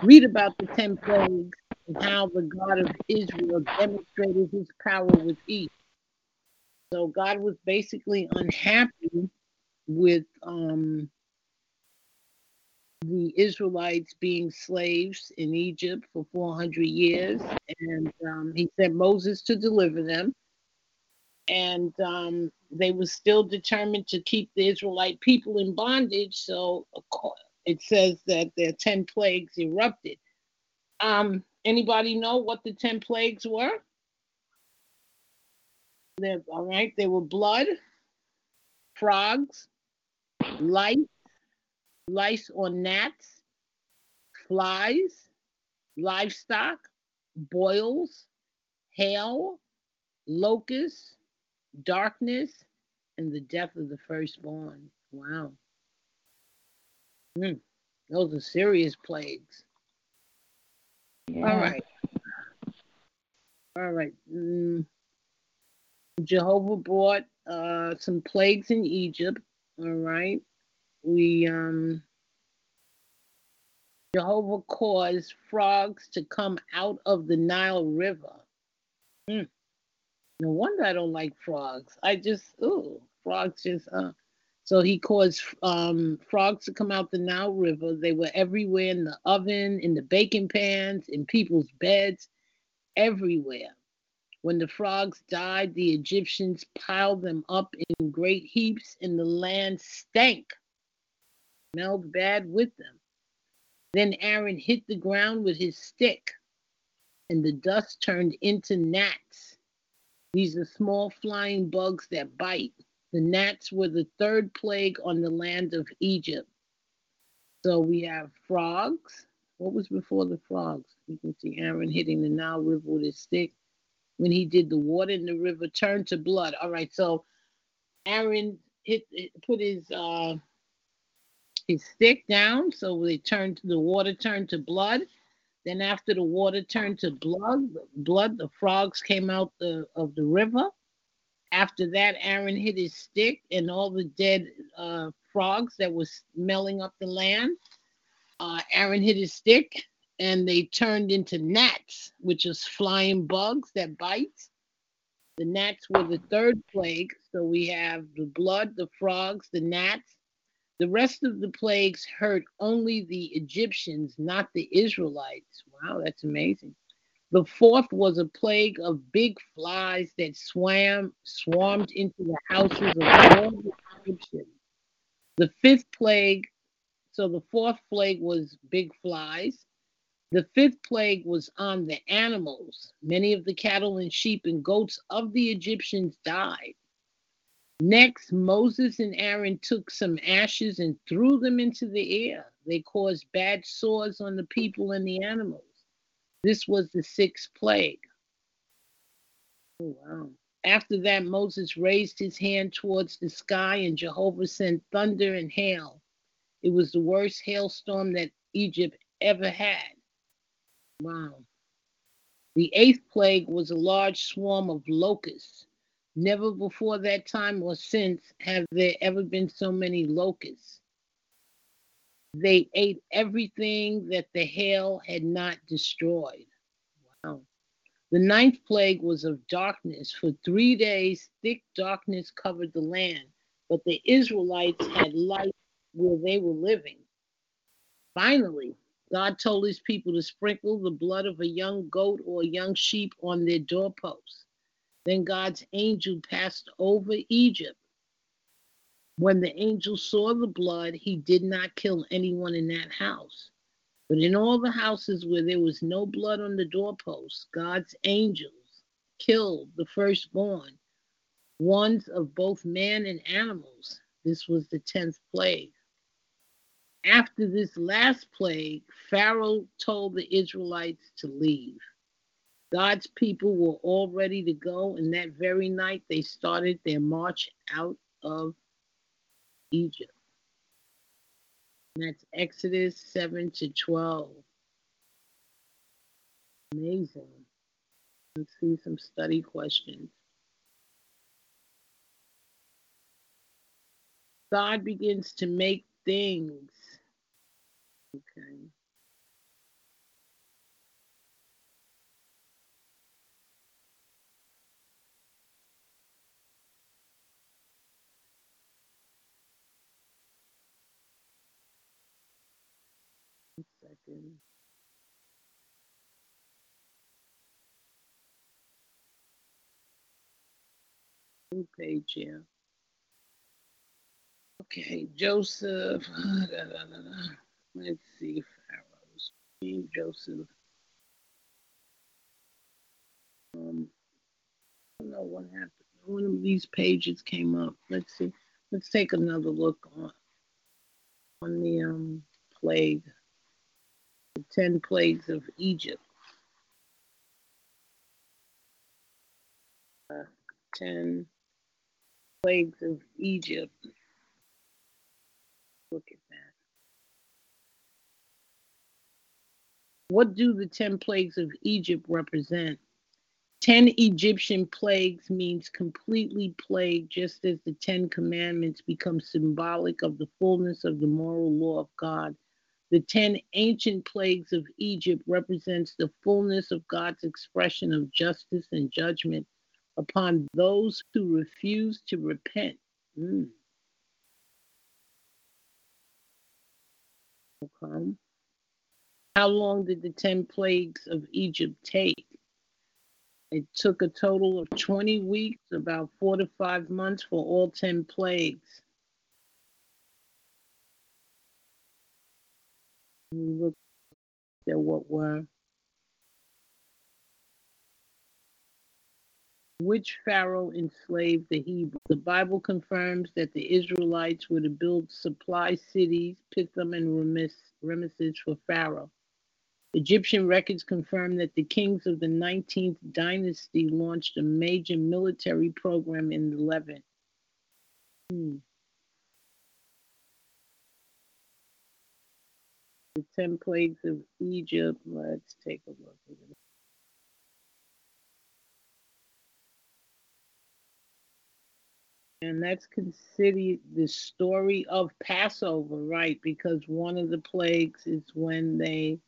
S1: Read about the 10 plagues and how the God of Israel demonstrated his power with each. So God was basically unhappy with um, the Israelites being slaves in Egypt for 400 years, and um, he sent Moses to deliver them. And um, they were still determined to keep the Israelite people in bondage. So it says that their 10 plagues erupted. Um, anybody know what the 10 plagues were? They're, all right, they were blood, frogs, lice, lice or gnats, flies, livestock, boils, hail, locusts, darkness, and the death of the firstborn. Wow. Mm, those are serious plagues. Yeah. All right. All right. Mm. Jehovah brought uh, some plagues in Egypt. All right. We um Jehovah caused frogs to come out of the Nile River. Mm. No wonder I don't like frogs. I just, ooh, frogs just, uh. So he caused um, frogs to come out the Nile River. They were everywhere in the oven, in the baking pans, in people's beds, everywhere. When the frogs died, the Egyptians piled them up in great heaps, and the land stank, smelled bad with them. Then Aaron hit the ground with his stick, and the dust turned into gnats. These are small flying bugs that bite. The gnats were the third plague on the land of Egypt. So we have frogs. What was before the frogs? You can see Aaron hitting the Nile River with his stick. When he did the water in the river turned to blood. All right, so Aaron hit put his uh, his stick down, so they turned the water turned to blood. Then after the water turned to blood, blood, the frogs came out the, of the river. After that, Aaron hit his stick, and all the dead uh, frogs that was smelling up the land. Uh, Aaron hit his stick, and they turned into gnats, which is flying bugs that bite. The gnats were the third plague. So we have the blood, the frogs, the gnats, the rest of the plagues hurt only the Egyptians, not the Israelites. Wow, that's amazing. The fourth was a plague of big flies that swam swarmed into the houses of all the Egyptians. The fifth plague, so the fourth plague was big flies. The fifth plague was on the animals. Many of the cattle and sheep and goats of the Egyptians died. Next, Moses and Aaron took some ashes and threw them into the air. They caused bad sores on the people and the animals. This was the sixth plague. Oh, wow. After that, Moses raised his hand towards the sky, and Jehovah sent thunder and hail. It was the worst hailstorm that Egypt ever had. Wow. The eighth plague was a large swarm of locusts. Never before that time or since have there ever been so many locusts. They ate everything that the hail had not destroyed. Wow. The ninth plague was of darkness. For three days, thick darkness covered the land, but the Israelites had light where they were living. Finally, God told his people to sprinkle the blood of a young goat or a young sheep on their doorposts. Then God's angel passed over Egypt. When the angel saw the blood, he did not kill anyone in that house. But in all the houses where there was no blood on the doorposts, God's angels killed the firstborn, ones of both man and animals. This was the tenth plague. After this last plague, Pharaoh told the Israelites to leave. God's people were all ready to go, and that very night they started their march out of Egypt. And that's Exodus 7 to 12. Amazing. Let's see some study questions. God begins to make things. Okay. New page here. Okay, Joseph. Da, da, da, Let's see, Pharaoh's King Joseph. Um, I don't know what happened. One of these pages came up. Let's see. Let's take another look on on the um, plague, the 10 plagues of Egypt. Uh, 10 plagues of Egypt. Look at that. What do the 10 plagues of Egypt represent? 10 Egyptian plagues means completely plagued, just as the 10 commandments become symbolic of the fullness of the moral law of God. The 10 ancient plagues of Egypt represents the fullness of God's expression of justice and judgment upon those who refuse to repent. Mm. Okay. How long did the 10 plagues of Egypt take? It took a total of 20 weeks, about four to five months for all 10 plagues. We look at what were. Which Pharaoh enslaved the Hebrews? The Bible confirms that the Israelites were to build supply cities, Pithom and Ramesses for Pharaoh. Egyptian records confirm that the kings of the 19th dynasty launched a major military program in the Levant. Hmm. The 10 plagues of Egypt. Let's take a look. And that's considered the story of Passover, right? Because one of the plagues is when they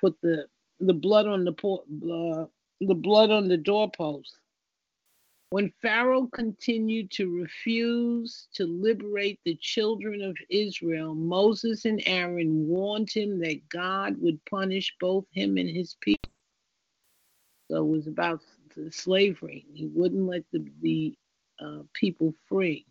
S1: put the the blood on the uh, the blood on the doorpost. When Pharaoh continued to refuse to liberate the children of Israel, Moses and Aaron warned him that God would punish both him and his people. So it was about slavery. He wouldn't let the, the uh, people free.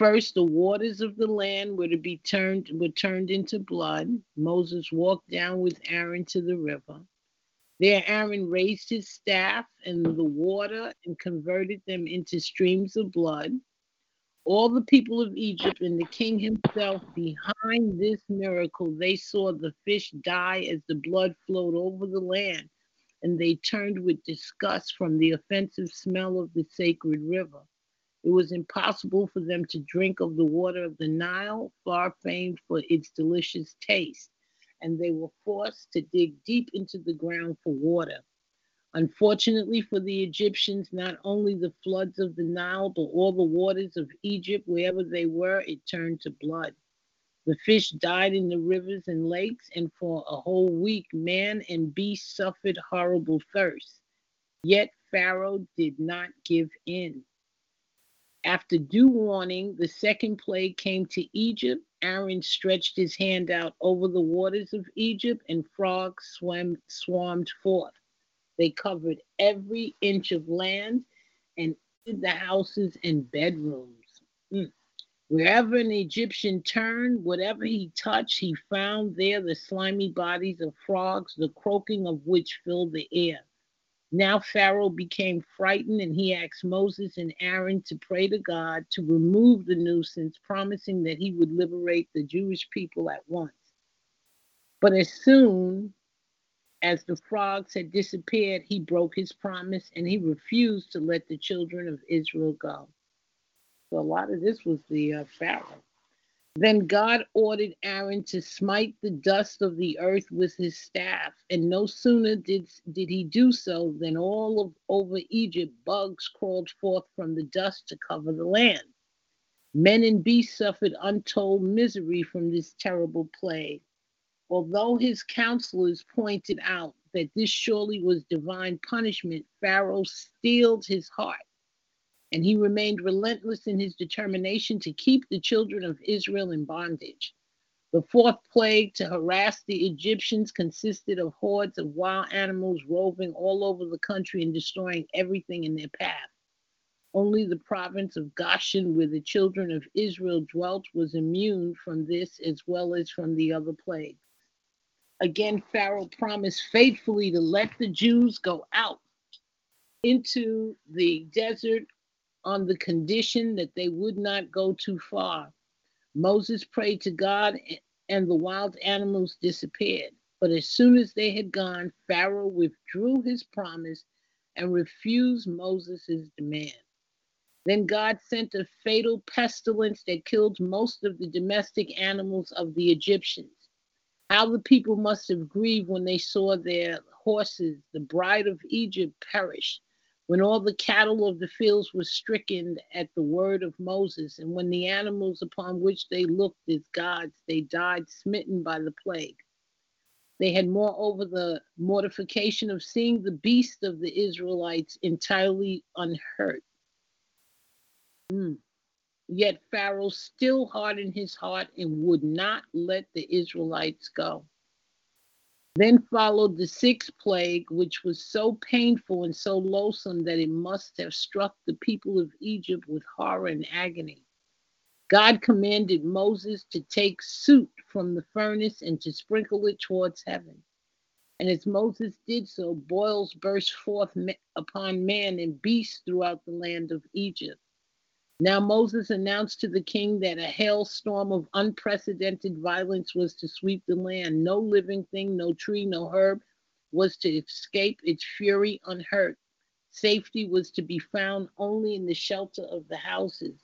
S1: First, the waters of the land were to be turned were turned into blood. Moses walked down with Aaron to the river. There, Aaron raised his staff and the water and converted them into streams of blood. All the people of Egypt and the king himself behind this miracle, they saw the fish die as the blood flowed over the land, and they turned with disgust from the offensive smell of the sacred river. It was impossible for them to drink of the water of the Nile, far famed for its delicious taste, and they were forced to dig deep into the ground for water. Unfortunately for the Egyptians, not only the floods of the Nile, but all the waters of Egypt, wherever they were, it turned to blood. The fish died in the rivers and lakes, and for a whole week, man and beast suffered horrible thirst. Yet Pharaoh did not give in. After due warning, the second plague came to Egypt. Aaron stretched his hand out over the waters of Egypt, and frogs swam, swarmed forth. They covered every inch of land and the houses and bedrooms. Mm. Wherever an Egyptian turned, whatever he touched, he found there the slimy bodies of frogs, the croaking of which filled the air. Now Pharaoh became frightened and he asked Moses and Aaron to pray to God to remove the nuisance, promising that he would liberate the Jewish people at once. But as soon as the frogs had disappeared, he broke his promise and he refused to let the children of Israel go. So a lot of this was the uh, Pharaoh. Then God ordered Aaron to smite the dust of the earth with his staff, and no sooner did, did he do so than all of over Egypt bugs crawled forth from the dust to cover the land. Men and beasts suffered untold misery from this terrible plague. Although his counselors pointed out that this surely was divine punishment, Pharaoh steeled his heart and he remained relentless in his determination to keep the children of Israel in bondage. The fourth plague to harass the Egyptians consisted of hordes of wild animals roving all over the country and destroying everything in their path. Only the province of Goshen, where the children of Israel dwelt, was immune from this as well as from the other plagues. Again, Pharaoh promised faithfully to let the Jews go out into the desert on the condition that they would not go too far. Moses prayed to God, and the wild animals disappeared. But as soon as they had gone, Pharaoh withdrew his promise and refused Moses' demand. Then God sent a fatal pestilence that killed most of the domestic animals of the Egyptians. How the people must have grieved when they saw their horses, the bride of Egypt, perish, when all the cattle of the fields were stricken at the word of Moses, and when the animals upon which they looked as gods, they died smitten by the plague. They had moreover the mortification of seeing the beast of the Israelites entirely unhurt. Mm. Yet Pharaoh still hardened his heart and would not let the Israelites go. Then followed the sixth plague, which was so painful and so loathsome that it must have struck the people of Egypt with horror and agony. God commanded Moses to take soot from the furnace and to sprinkle it towards heaven. And as Moses did so, boils burst forth upon man and beasts throughout the land of Egypt. Now Moses announced to the king that a hailstorm of unprecedented violence was to sweep the land. No living thing, no tree, no herb was to escape its fury unhurt. Safety was to be found only in the shelter of the houses.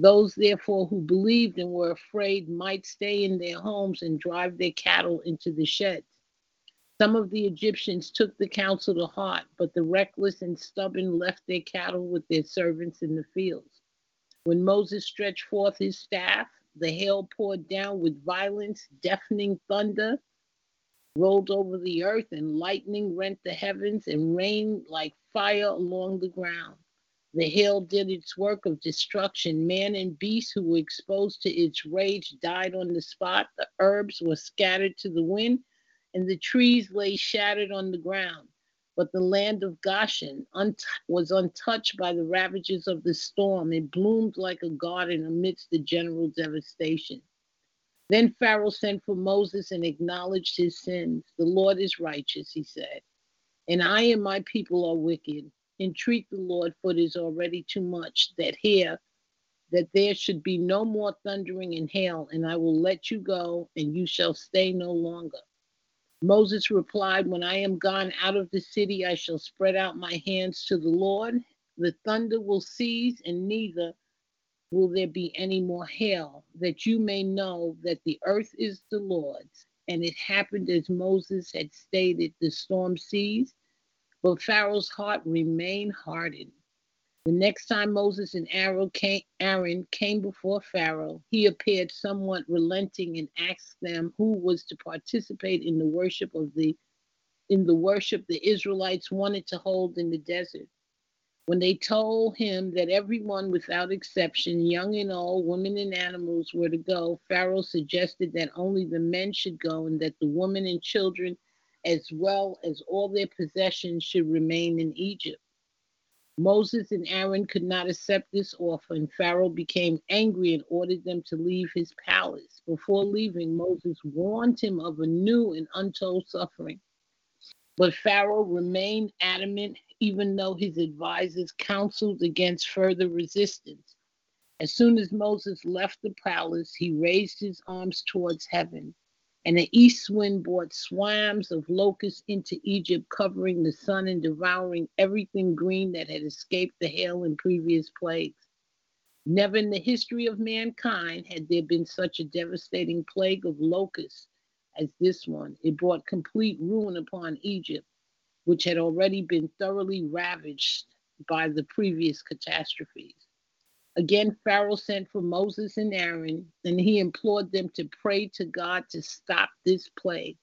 S1: Those, therefore, who believed and were afraid might stay in their homes and drive their cattle into the sheds. Some of the Egyptians took the counsel to heart, but the reckless and stubborn left their cattle with their servants in the fields. When Moses stretched forth his staff, the hail poured down with violence, deafening thunder rolled over the earth, and lightning rent the heavens, and rain like fire along the ground. The hail did its work of destruction. Man and beast who were exposed to its rage died on the spot. The herbs were scattered to the wind, and the trees lay shattered on the ground. But the land of Goshen was untouched by the ravages of the storm. It bloomed like a garden amidst the general devastation. Then Pharaoh sent for Moses and acknowledged his sins. The Lord is righteous, he said, and I and my people are wicked. Entreat the Lord, for it is already too much that here that there should be no more thundering and hail, and I will let you go, and you shall stay no longer. Moses replied, When I am gone out of the city, I shall spread out my hands to the Lord. The thunder will cease, and neither will there be any more hail, that you may know that the earth is the Lord's. And it happened as Moses had stated, the storm ceased, but Pharaoh's heart remained hardened. The next time Moses and Aaron came, before Pharaoh, he appeared somewhat relenting and asked them who was to participate in the worship of the in the worship the Israelites wanted to hold in the desert. When they told him that everyone without exception, young and old, women and animals, were to go, Pharaoh suggested that only the men should go and that the women and children, as well as all their possessions, should remain in Egypt. Moses and Aaron could not accept this offer, and Pharaoh became angry and ordered them to leave his palace. Before leaving, Moses warned him of a new and untold suffering. But Pharaoh remained adamant, even though his advisors counseled against further resistance. As soon as Moses left the palace, he raised his arms towards heaven and the east wind brought swarms of locusts into Egypt, covering the sun and devouring everything green that had escaped the hail in previous plagues. Never in the history of mankind had there been such a devastating plague of locusts as this one. It brought complete ruin upon Egypt, which had already been thoroughly ravaged by the previous catastrophes. Again, Pharaoh sent for Moses and Aaron, and he implored them to pray to God to stop this plague.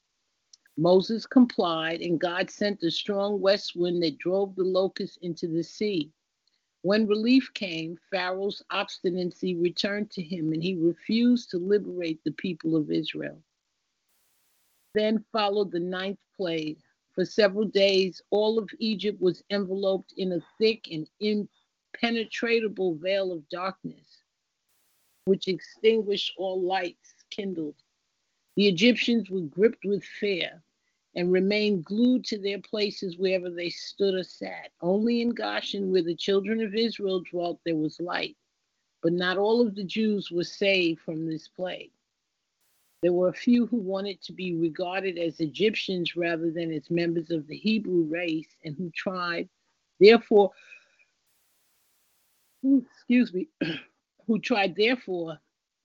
S1: Moses complied, and God sent a strong west wind that drove the locusts into the sea. When relief came, Pharaoh's obstinacy returned to him, and he refused to liberate the people of Israel. Then followed the ninth plague. For several days, all of Egypt was enveloped in a thick and impenetrable veil of darkness, which extinguished all lights kindled. The Egyptians were gripped with fear and remained glued to their places wherever they stood or sat. Only in Goshen, where the children of Israel dwelt, there was light. But not all of the Jews were saved from this plague. There were a few who wanted to be regarded as Egyptians rather than as members of the Hebrew race and who tried, therefore, excuse me, who tried, therefore,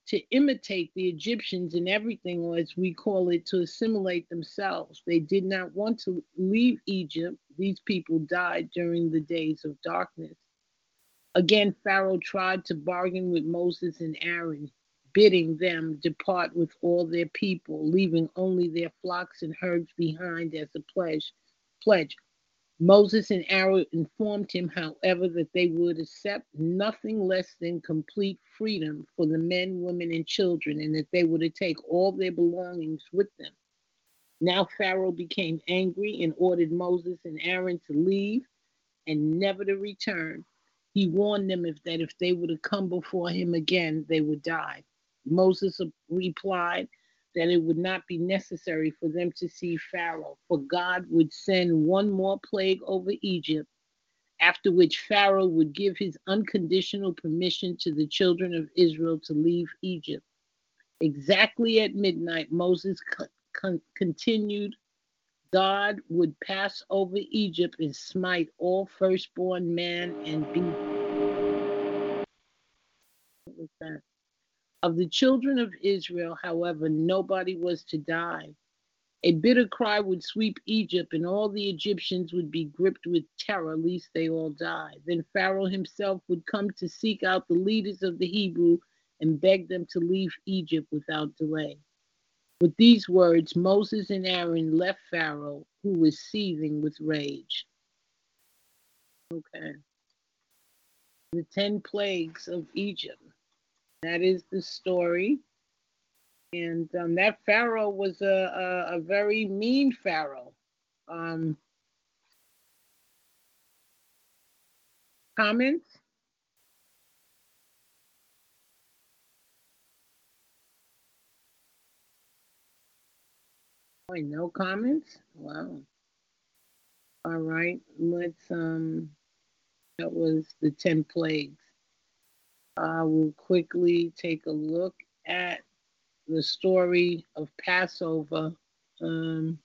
S1: to imitate the Egyptians in everything, or as we call it, to assimilate themselves. They did not want to leave Egypt. These people died during the days of darkness. Again, Pharaoh tried to bargain with Moses and Aaron, bidding them depart with all their people, leaving only their flocks and herds behind as a pledge. pledge. Moses and Aaron informed him, however, that they would accept nothing less than complete freedom for the men, women, and children, and that they were to take all their belongings with them. Now Pharaoh became angry and ordered Moses and Aaron to leave and never to return. He warned them if, that if they were to come before him again, they would die. Moses replied, that it would not be necessary for them to see Pharaoh, for God would send one more plague over Egypt, after which Pharaoh would give his unconditional permission to the children of Israel to leave Egypt. Exactly at midnight, Moses con- continued God would pass over Egypt and smite all firstborn man and beast. Of the children of Israel, however, nobody was to die. A bitter cry would sweep Egypt, and all the Egyptians would be gripped with terror, lest they all die. Then Pharaoh himself would come to seek out the leaders of the Hebrew and beg them to leave Egypt without delay. With these words, Moses and Aaron left Pharaoh, who was seething with rage. Okay. The ten plagues of Egypt. That is the story. And um, that Pharaoh was a, a, a very mean Pharaoh. Um, comments? Oh, no comments? Wow. All right, let's um that was the 10 plagues. I will quickly take a look at the story of Passover. Um,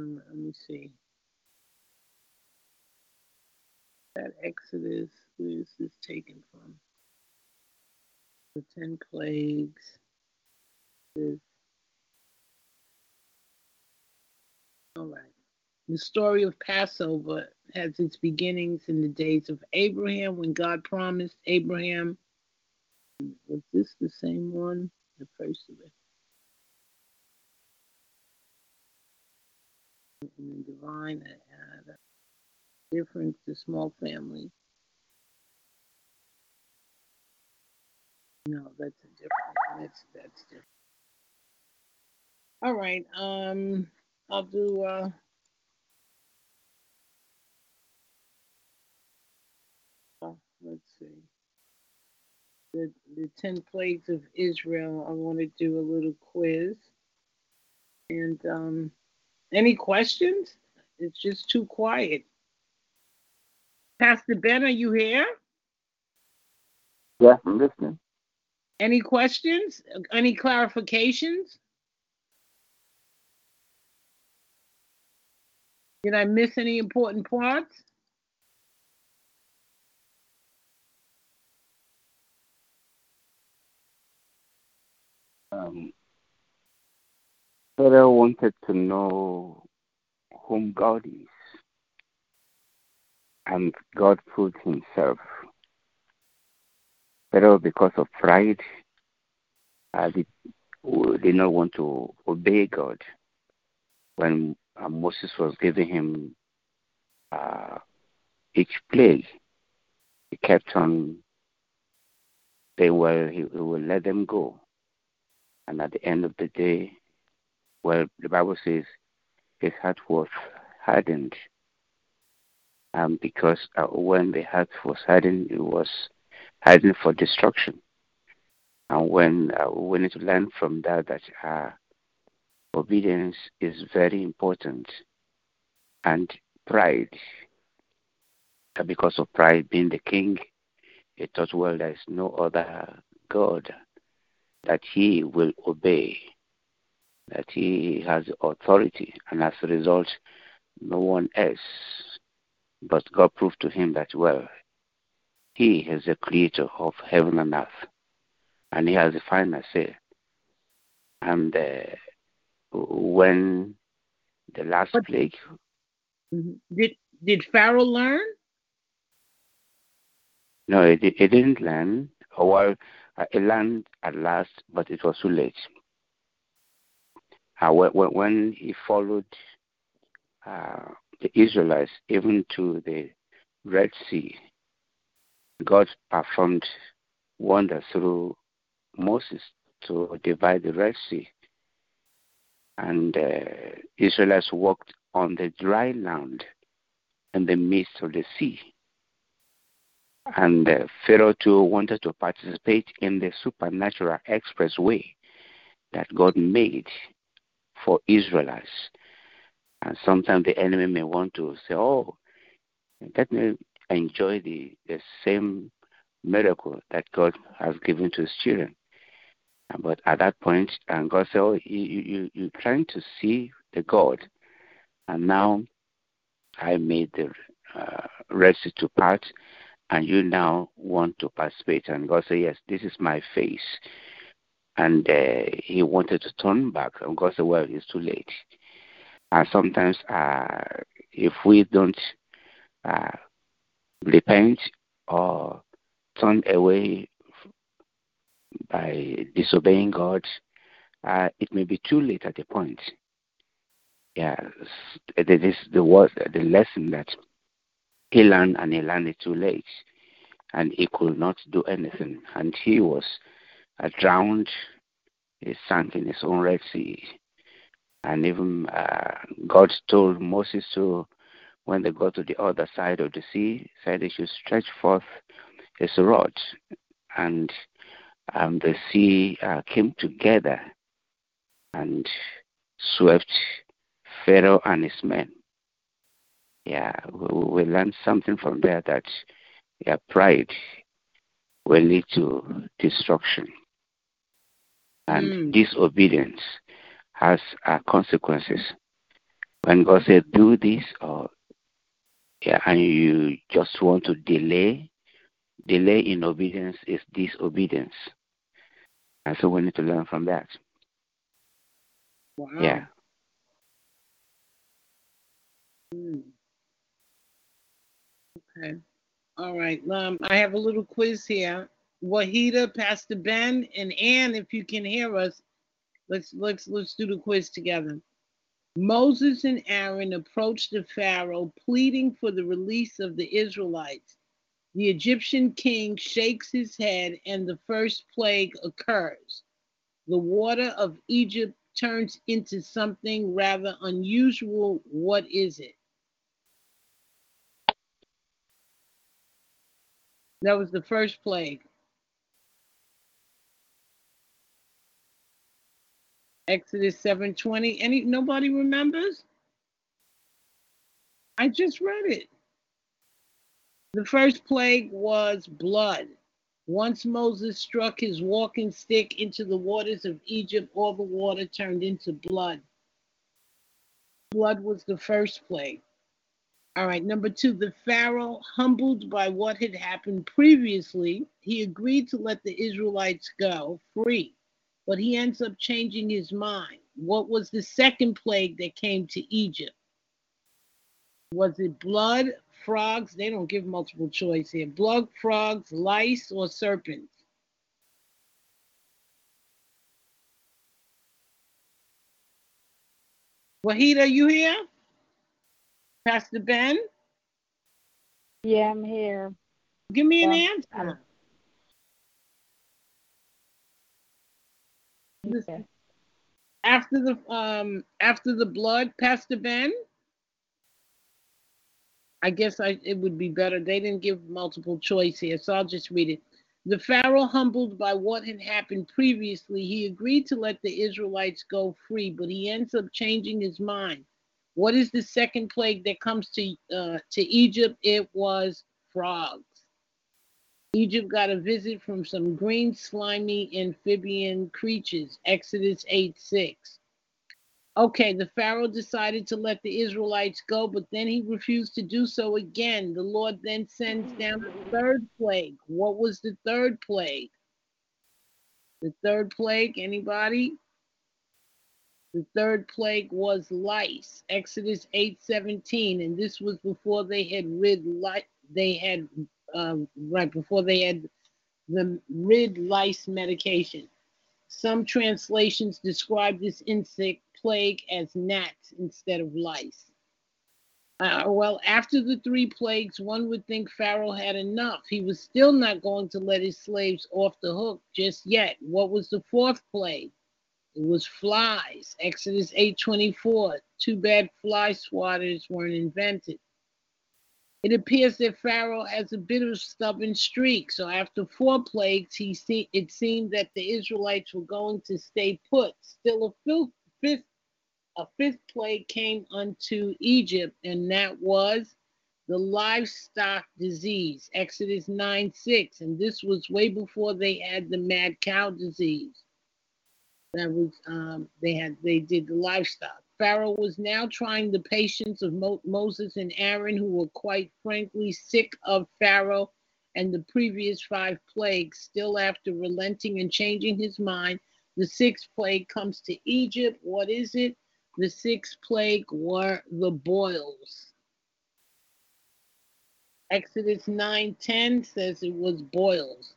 S1: let me see. That Exodus, where is this taken from? The 10 plagues. All right. The story of Passover has its beginnings in the days of Abraham when God promised Abraham. Was this the same one? The first of it. In the divine, uh, difference, the small family. No, that's a different. That's that's different. All right. Um, I'll do. Uh, let's see. The, the 10 plagues of Israel. I want to do a little quiz. And um, any questions? It's just too quiet. Pastor Ben, are you here?
S2: Yeah, I'm listening.
S1: Any questions? Any clarifications? Did I miss any important parts?
S2: Um, Pharaoh wanted to know whom God is, and God proved himself. Pharaoh, because of pride, uh, did, did not want to obey God. When uh, Moses was giving him uh, each plague, he kept on saying, well, he, he will let them go. And at the end of the day, well, the Bible says his heart was hardened. Um, because uh, when the heart was hardened, it was hardened for destruction. And when uh, we need to learn from that that uh, obedience is very important, and pride because of pride, being the king, he thought, well, there is no other God that he will obey, that he has authority, and as a result, no one else. But God proved to him that, well, he is the creator of heaven and earth, and he has the final say. And uh, when the last but, plague.
S1: Mm-hmm. Did did Pharaoh learn?
S2: No, it, it didn't learn. Well, uh, it learned at last, but it was too late. Uh, when, when he followed uh, the Israelites even to the Red Sea, God performed wonders through Moses to divide the Red Sea. And uh, Israelites walked on the dry land in the midst of the sea. And uh, Pharaoh too wanted to participate in the supernatural expressway that God made for Israelites. And sometimes the enemy may want to say, oh, let me enjoy the, the same miracle that God has given to his children. But at that point, and God said, oh, you, you, you're trying to see the God. And now I made the uh, Red Sea to part and you now want to participate. And God said, Yes, this is my face. And uh, he wanted to turn back, and God said, Well, it's too late. And sometimes, uh, if we don't uh, repent or turn away by disobeying God, uh, it may be too late at the point. Yeah, this is the word, the lesson that he learned and he learned it too late. And he could not do anything. And he was uh, drowned, he sank in his own Red Sea. And even uh, God told Moses to, when they got to the other side of the sea, said he should stretch forth his rod. And um, the sea uh, came together and swept Pharaoh and his men yeah, we, we learn something from there that yeah, pride will lead to destruction. And mm. disobedience has uh, consequences. When God said, do this, or yeah, and you just want to delay, delay in obedience is disobedience. And so we need to learn from that.
S1: Wow.
S2: Yeah.
S1: Mm. Okay. All right. Um, I have a little quiz here. Wahida, Pastor Ben, and Ann, if you can hear us, let's let's let's do the quiz together. Moses and Aaron approached the Pharaoh, pleading for the release of the Israelites. The Egyptian king shakes his head, and the first plague occurs. The water of Egypt turns into something rather unusual. What is it? That was the first plague. Exodus 7:20. Any nobody remembers? I just read it. The first plague was blood. Once Moses struck his walking stick into the waters of Egypt, all the water turned into blood. Blood was the first plague. All right, number two, the Pharaoh, humbled by what had happened previously, he agreed to let the Israelites go free, but he ends up changing his mind. What was the second plague that came to Egypt? Was it blood, frogs? They don't give multiple choice here. Blood, frogs, lice, or serpents? Wahid, are you here? Pastor Ben?
S3: Yeah, I'm here.
S1: Give me an answer. After the um after the blood, Pastor Ben. I guess I it would be better. They didn't give multiple choice here, so I'll just read it. The Pharaoh, humbled by what had happened previously, he agreed to let the Israelites go free, but he ends up changing his mind. What is the second plague that comes to uh, to Egypt? It was frogs. Egypt got a visit from some green, slimy amphibian creatures. Exodus 8 6. Okay, the Pharaoh decided to let the Israelites go, but then he refused to do so again. The Lord then sends down the third plague. What was the third plague? The third plague, anybody? The third plague was lice. Exodus 8:17, and this was before they had rid lice. They had um, right before they had the rid lice medication. Some translations describe this insect plague as gnats instead of lice. Uh, well, after the three plagues, one would think Pharaoh had enough. He was still not going to let his slaves off the hook just yet. What was the fourth plague? It was flies. Exodus 8:24. Too bad fly swatters weren't invented. It appears that Pharaoh has a bit of a stubborn streak. So after four plagues, he see, it seemed that the Israelites were going to stay put. Still, a fifth a fifth plague came unto Egypt, and that was the livestock disease, Exodus 9 6. And this was way before they had the mad cow disease. That was, um, they had, they did the livestock. Pharaoh was now trying the patience of Mo- Moses and Aaron, who were quite frankly sick of Pharaoh and the previous five plagues. Still, after relenting and changing his mind, the sixth plague comes to Egypt. What is it? The sixth plague were the boils. Exodus 9:10 says it was boils.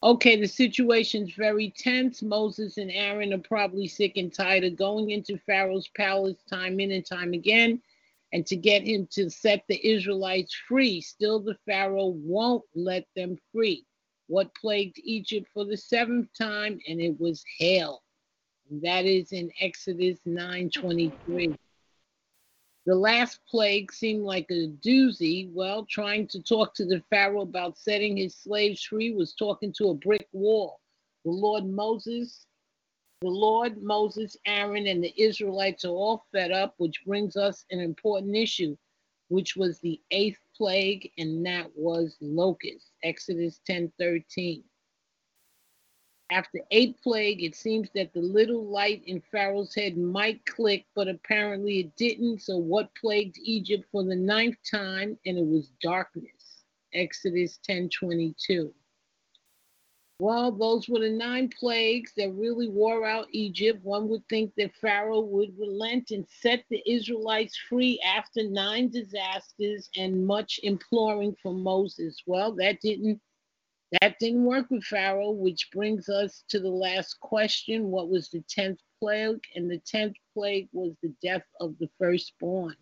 S1: Okay, the situation's very tense. Moses and Aaron are probably sick and tired of going into Pharaoh's palace time in and time again and to get him to set the Israelites free. Still, the Pharaoh won't let them free. What plagued Egypt for the seventh time? And it was hail. That is in Exodus 9:23. The last plague seemed like a doozy. Well, trying to talk to the Pharaoh about setting his slaves free was talking to a brick wall. The Lord Moses, the Lord, Moses, Aaron, and the Israelites are all fed up, which brings us an important issue, which was the eighth plague, and that was locusts. Exodus 10:13. After eight plague, it seems that the little light in Pharaoh's head might click, but apparently it didn't. So, what plagued Egypt for the ninth time? And it was darkness. Exodus 10 22. Well, those were the nine plagues that really wore out Egypt. One would think that Pharaoh would relent and set the Israelites free after nine disasters and much imploring from Moses. Well, that didn't that didn't work with Pharaoh, which brings us to the last question. What was the 10th plague? And the 10th plague was the death of the firstborn.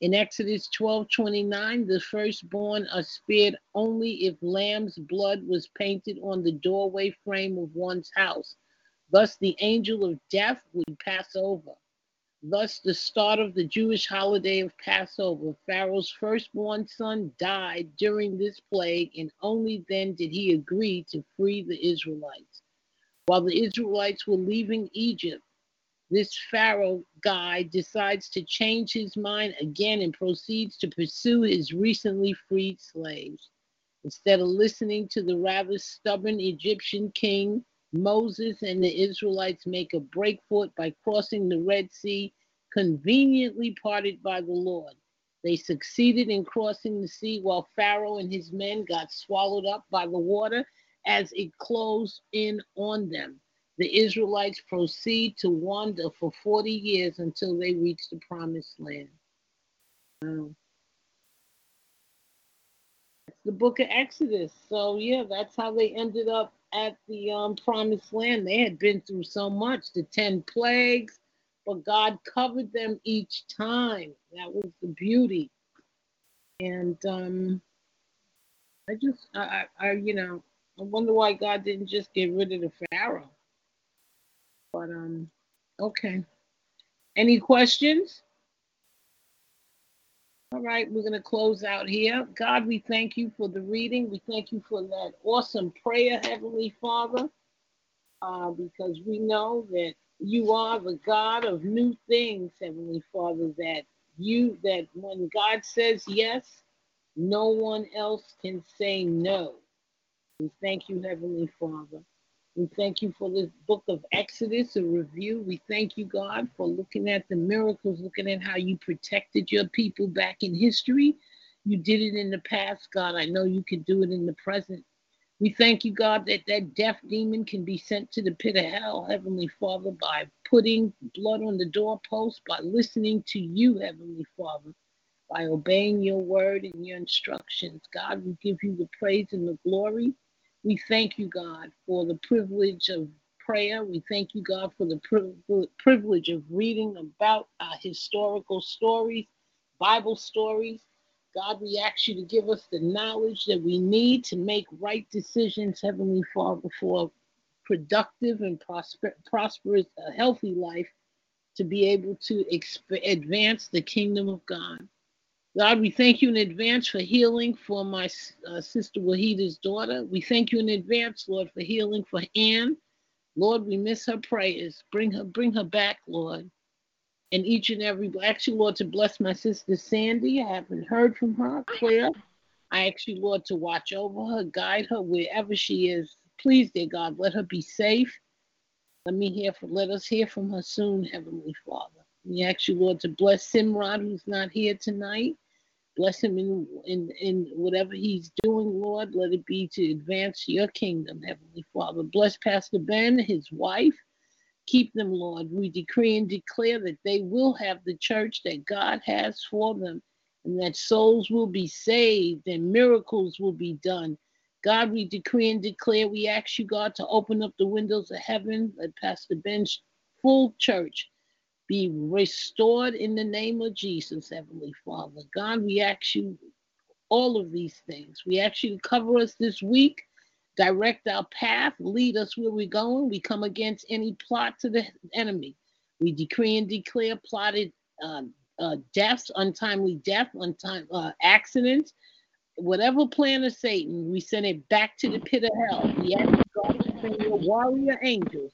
S1: In Exodus 12 29, the firstborn are spared only if lamb's blood was painted on the doorway frame of one's house. Thus, the angel of death would pass over. Thus, the start of the Jewish holiday of Passover, Pharaoh's firstborn son died during this plague, and only then did he agree to free the Israelites. While the Israelites were leaving Egypt, this Pharaoh guy decides to change his mind again and proceeds to pursue his recently freed slaves. Instead of listening to the rather stubborn Egyptian king, Moses and the Israelites make a break for it by crossing the Red Sea, conveniently parted by the Lord. They succeeded in crossing the sea while Pharaoh and his men got swallowed up by the water as it closed in on them. The Israelites proceed to wander for 40 years until they reach the promised land. It's the book of Exodus. So, yeah, that's how they ended up at the um, promised land. They had been through so much, the 10 plagues, but God covered them each time. That was the beauty. And um, I just, I, I, you know, I wonder why God didn't just get rid of the Pharaoh. But um, okay. Any questions? All right, we're going to close out here. God, we thank you for the reading. We thank you for that awesome prayer, Heavenly Father, uh, because we know that you are the God of new things, Heavenly Father, that you that when God says yes, no one else can say no. We thank you, Heavenly Father. We thank you for this book of Exodus, a review. We thank you, God, for looking at the miracles, looking at how you protected your people back in history. You did it in the past, God. I know you can do it in the present. We thank you, God, that that deaf demon can be sent to the pit of hell, Heavenly Father, by putting blood on the doorpost, by listening to you, Heavenly Father, by obeying your word and your instructions. God, we give you the praise and the glory. We thank you, God, for the privilege of prayer. We thank you, God, for the privilege of reading about our historical stories, Bible stories. God, we ask you to give us the knowledge that we need to make right decisions, Heavenly Father, for productive and prosper, prosperous, a healthy life to be able to exp- advance the kingdom of God. God, we thank you in advance for healing for my uh, sister Wahida's daughter. We thank you in advance, Lord, for healing for Anne. Lord, we miss her prayers. Bring her, bring her back, Lord and each and every ask you, Lord, to bless my sister Sandy. I haven't heard from her. Claire, I ask you, Lord, to watch over her, guide her wherever she is. Please, dear God, let her be safe. Let me hear from let us hear from her soon, Heavenly Father. We ask you, Lord, to bless Simrod, who's not here tonight. Bless him in, in, in whatever he's doing, Lord. Let it be to advance your kingdom, Heavenly Father. Bless Pastor Ben, his wife. Keep them, Lord. We decree and declare that they will have the church that God has for them and that souls will be saved and miracles will be done. God, we decree and declare, we ask you, God, to open up the windows of heaven, let Pastor Ben's full church be restored in the name of Jesus, Heavenly Father. God, we ask you all of these things. We ask you to cover us this week direct our path, lead us where we're going. We come against any plot to the enemy. We decree and declare plotted uh, uh, deaths, untimely death, untime uh, accidents, whatever plan of Satan, we send it back to the pit of hell. We ask God to send your warrior angels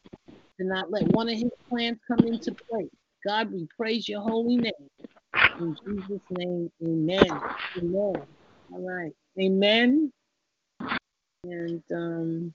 S1: to not let one of his plans come into play. God, we praise your holy name. In Jesus' name, amen. Amen. All right. Amen. And um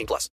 S4: 18 plus.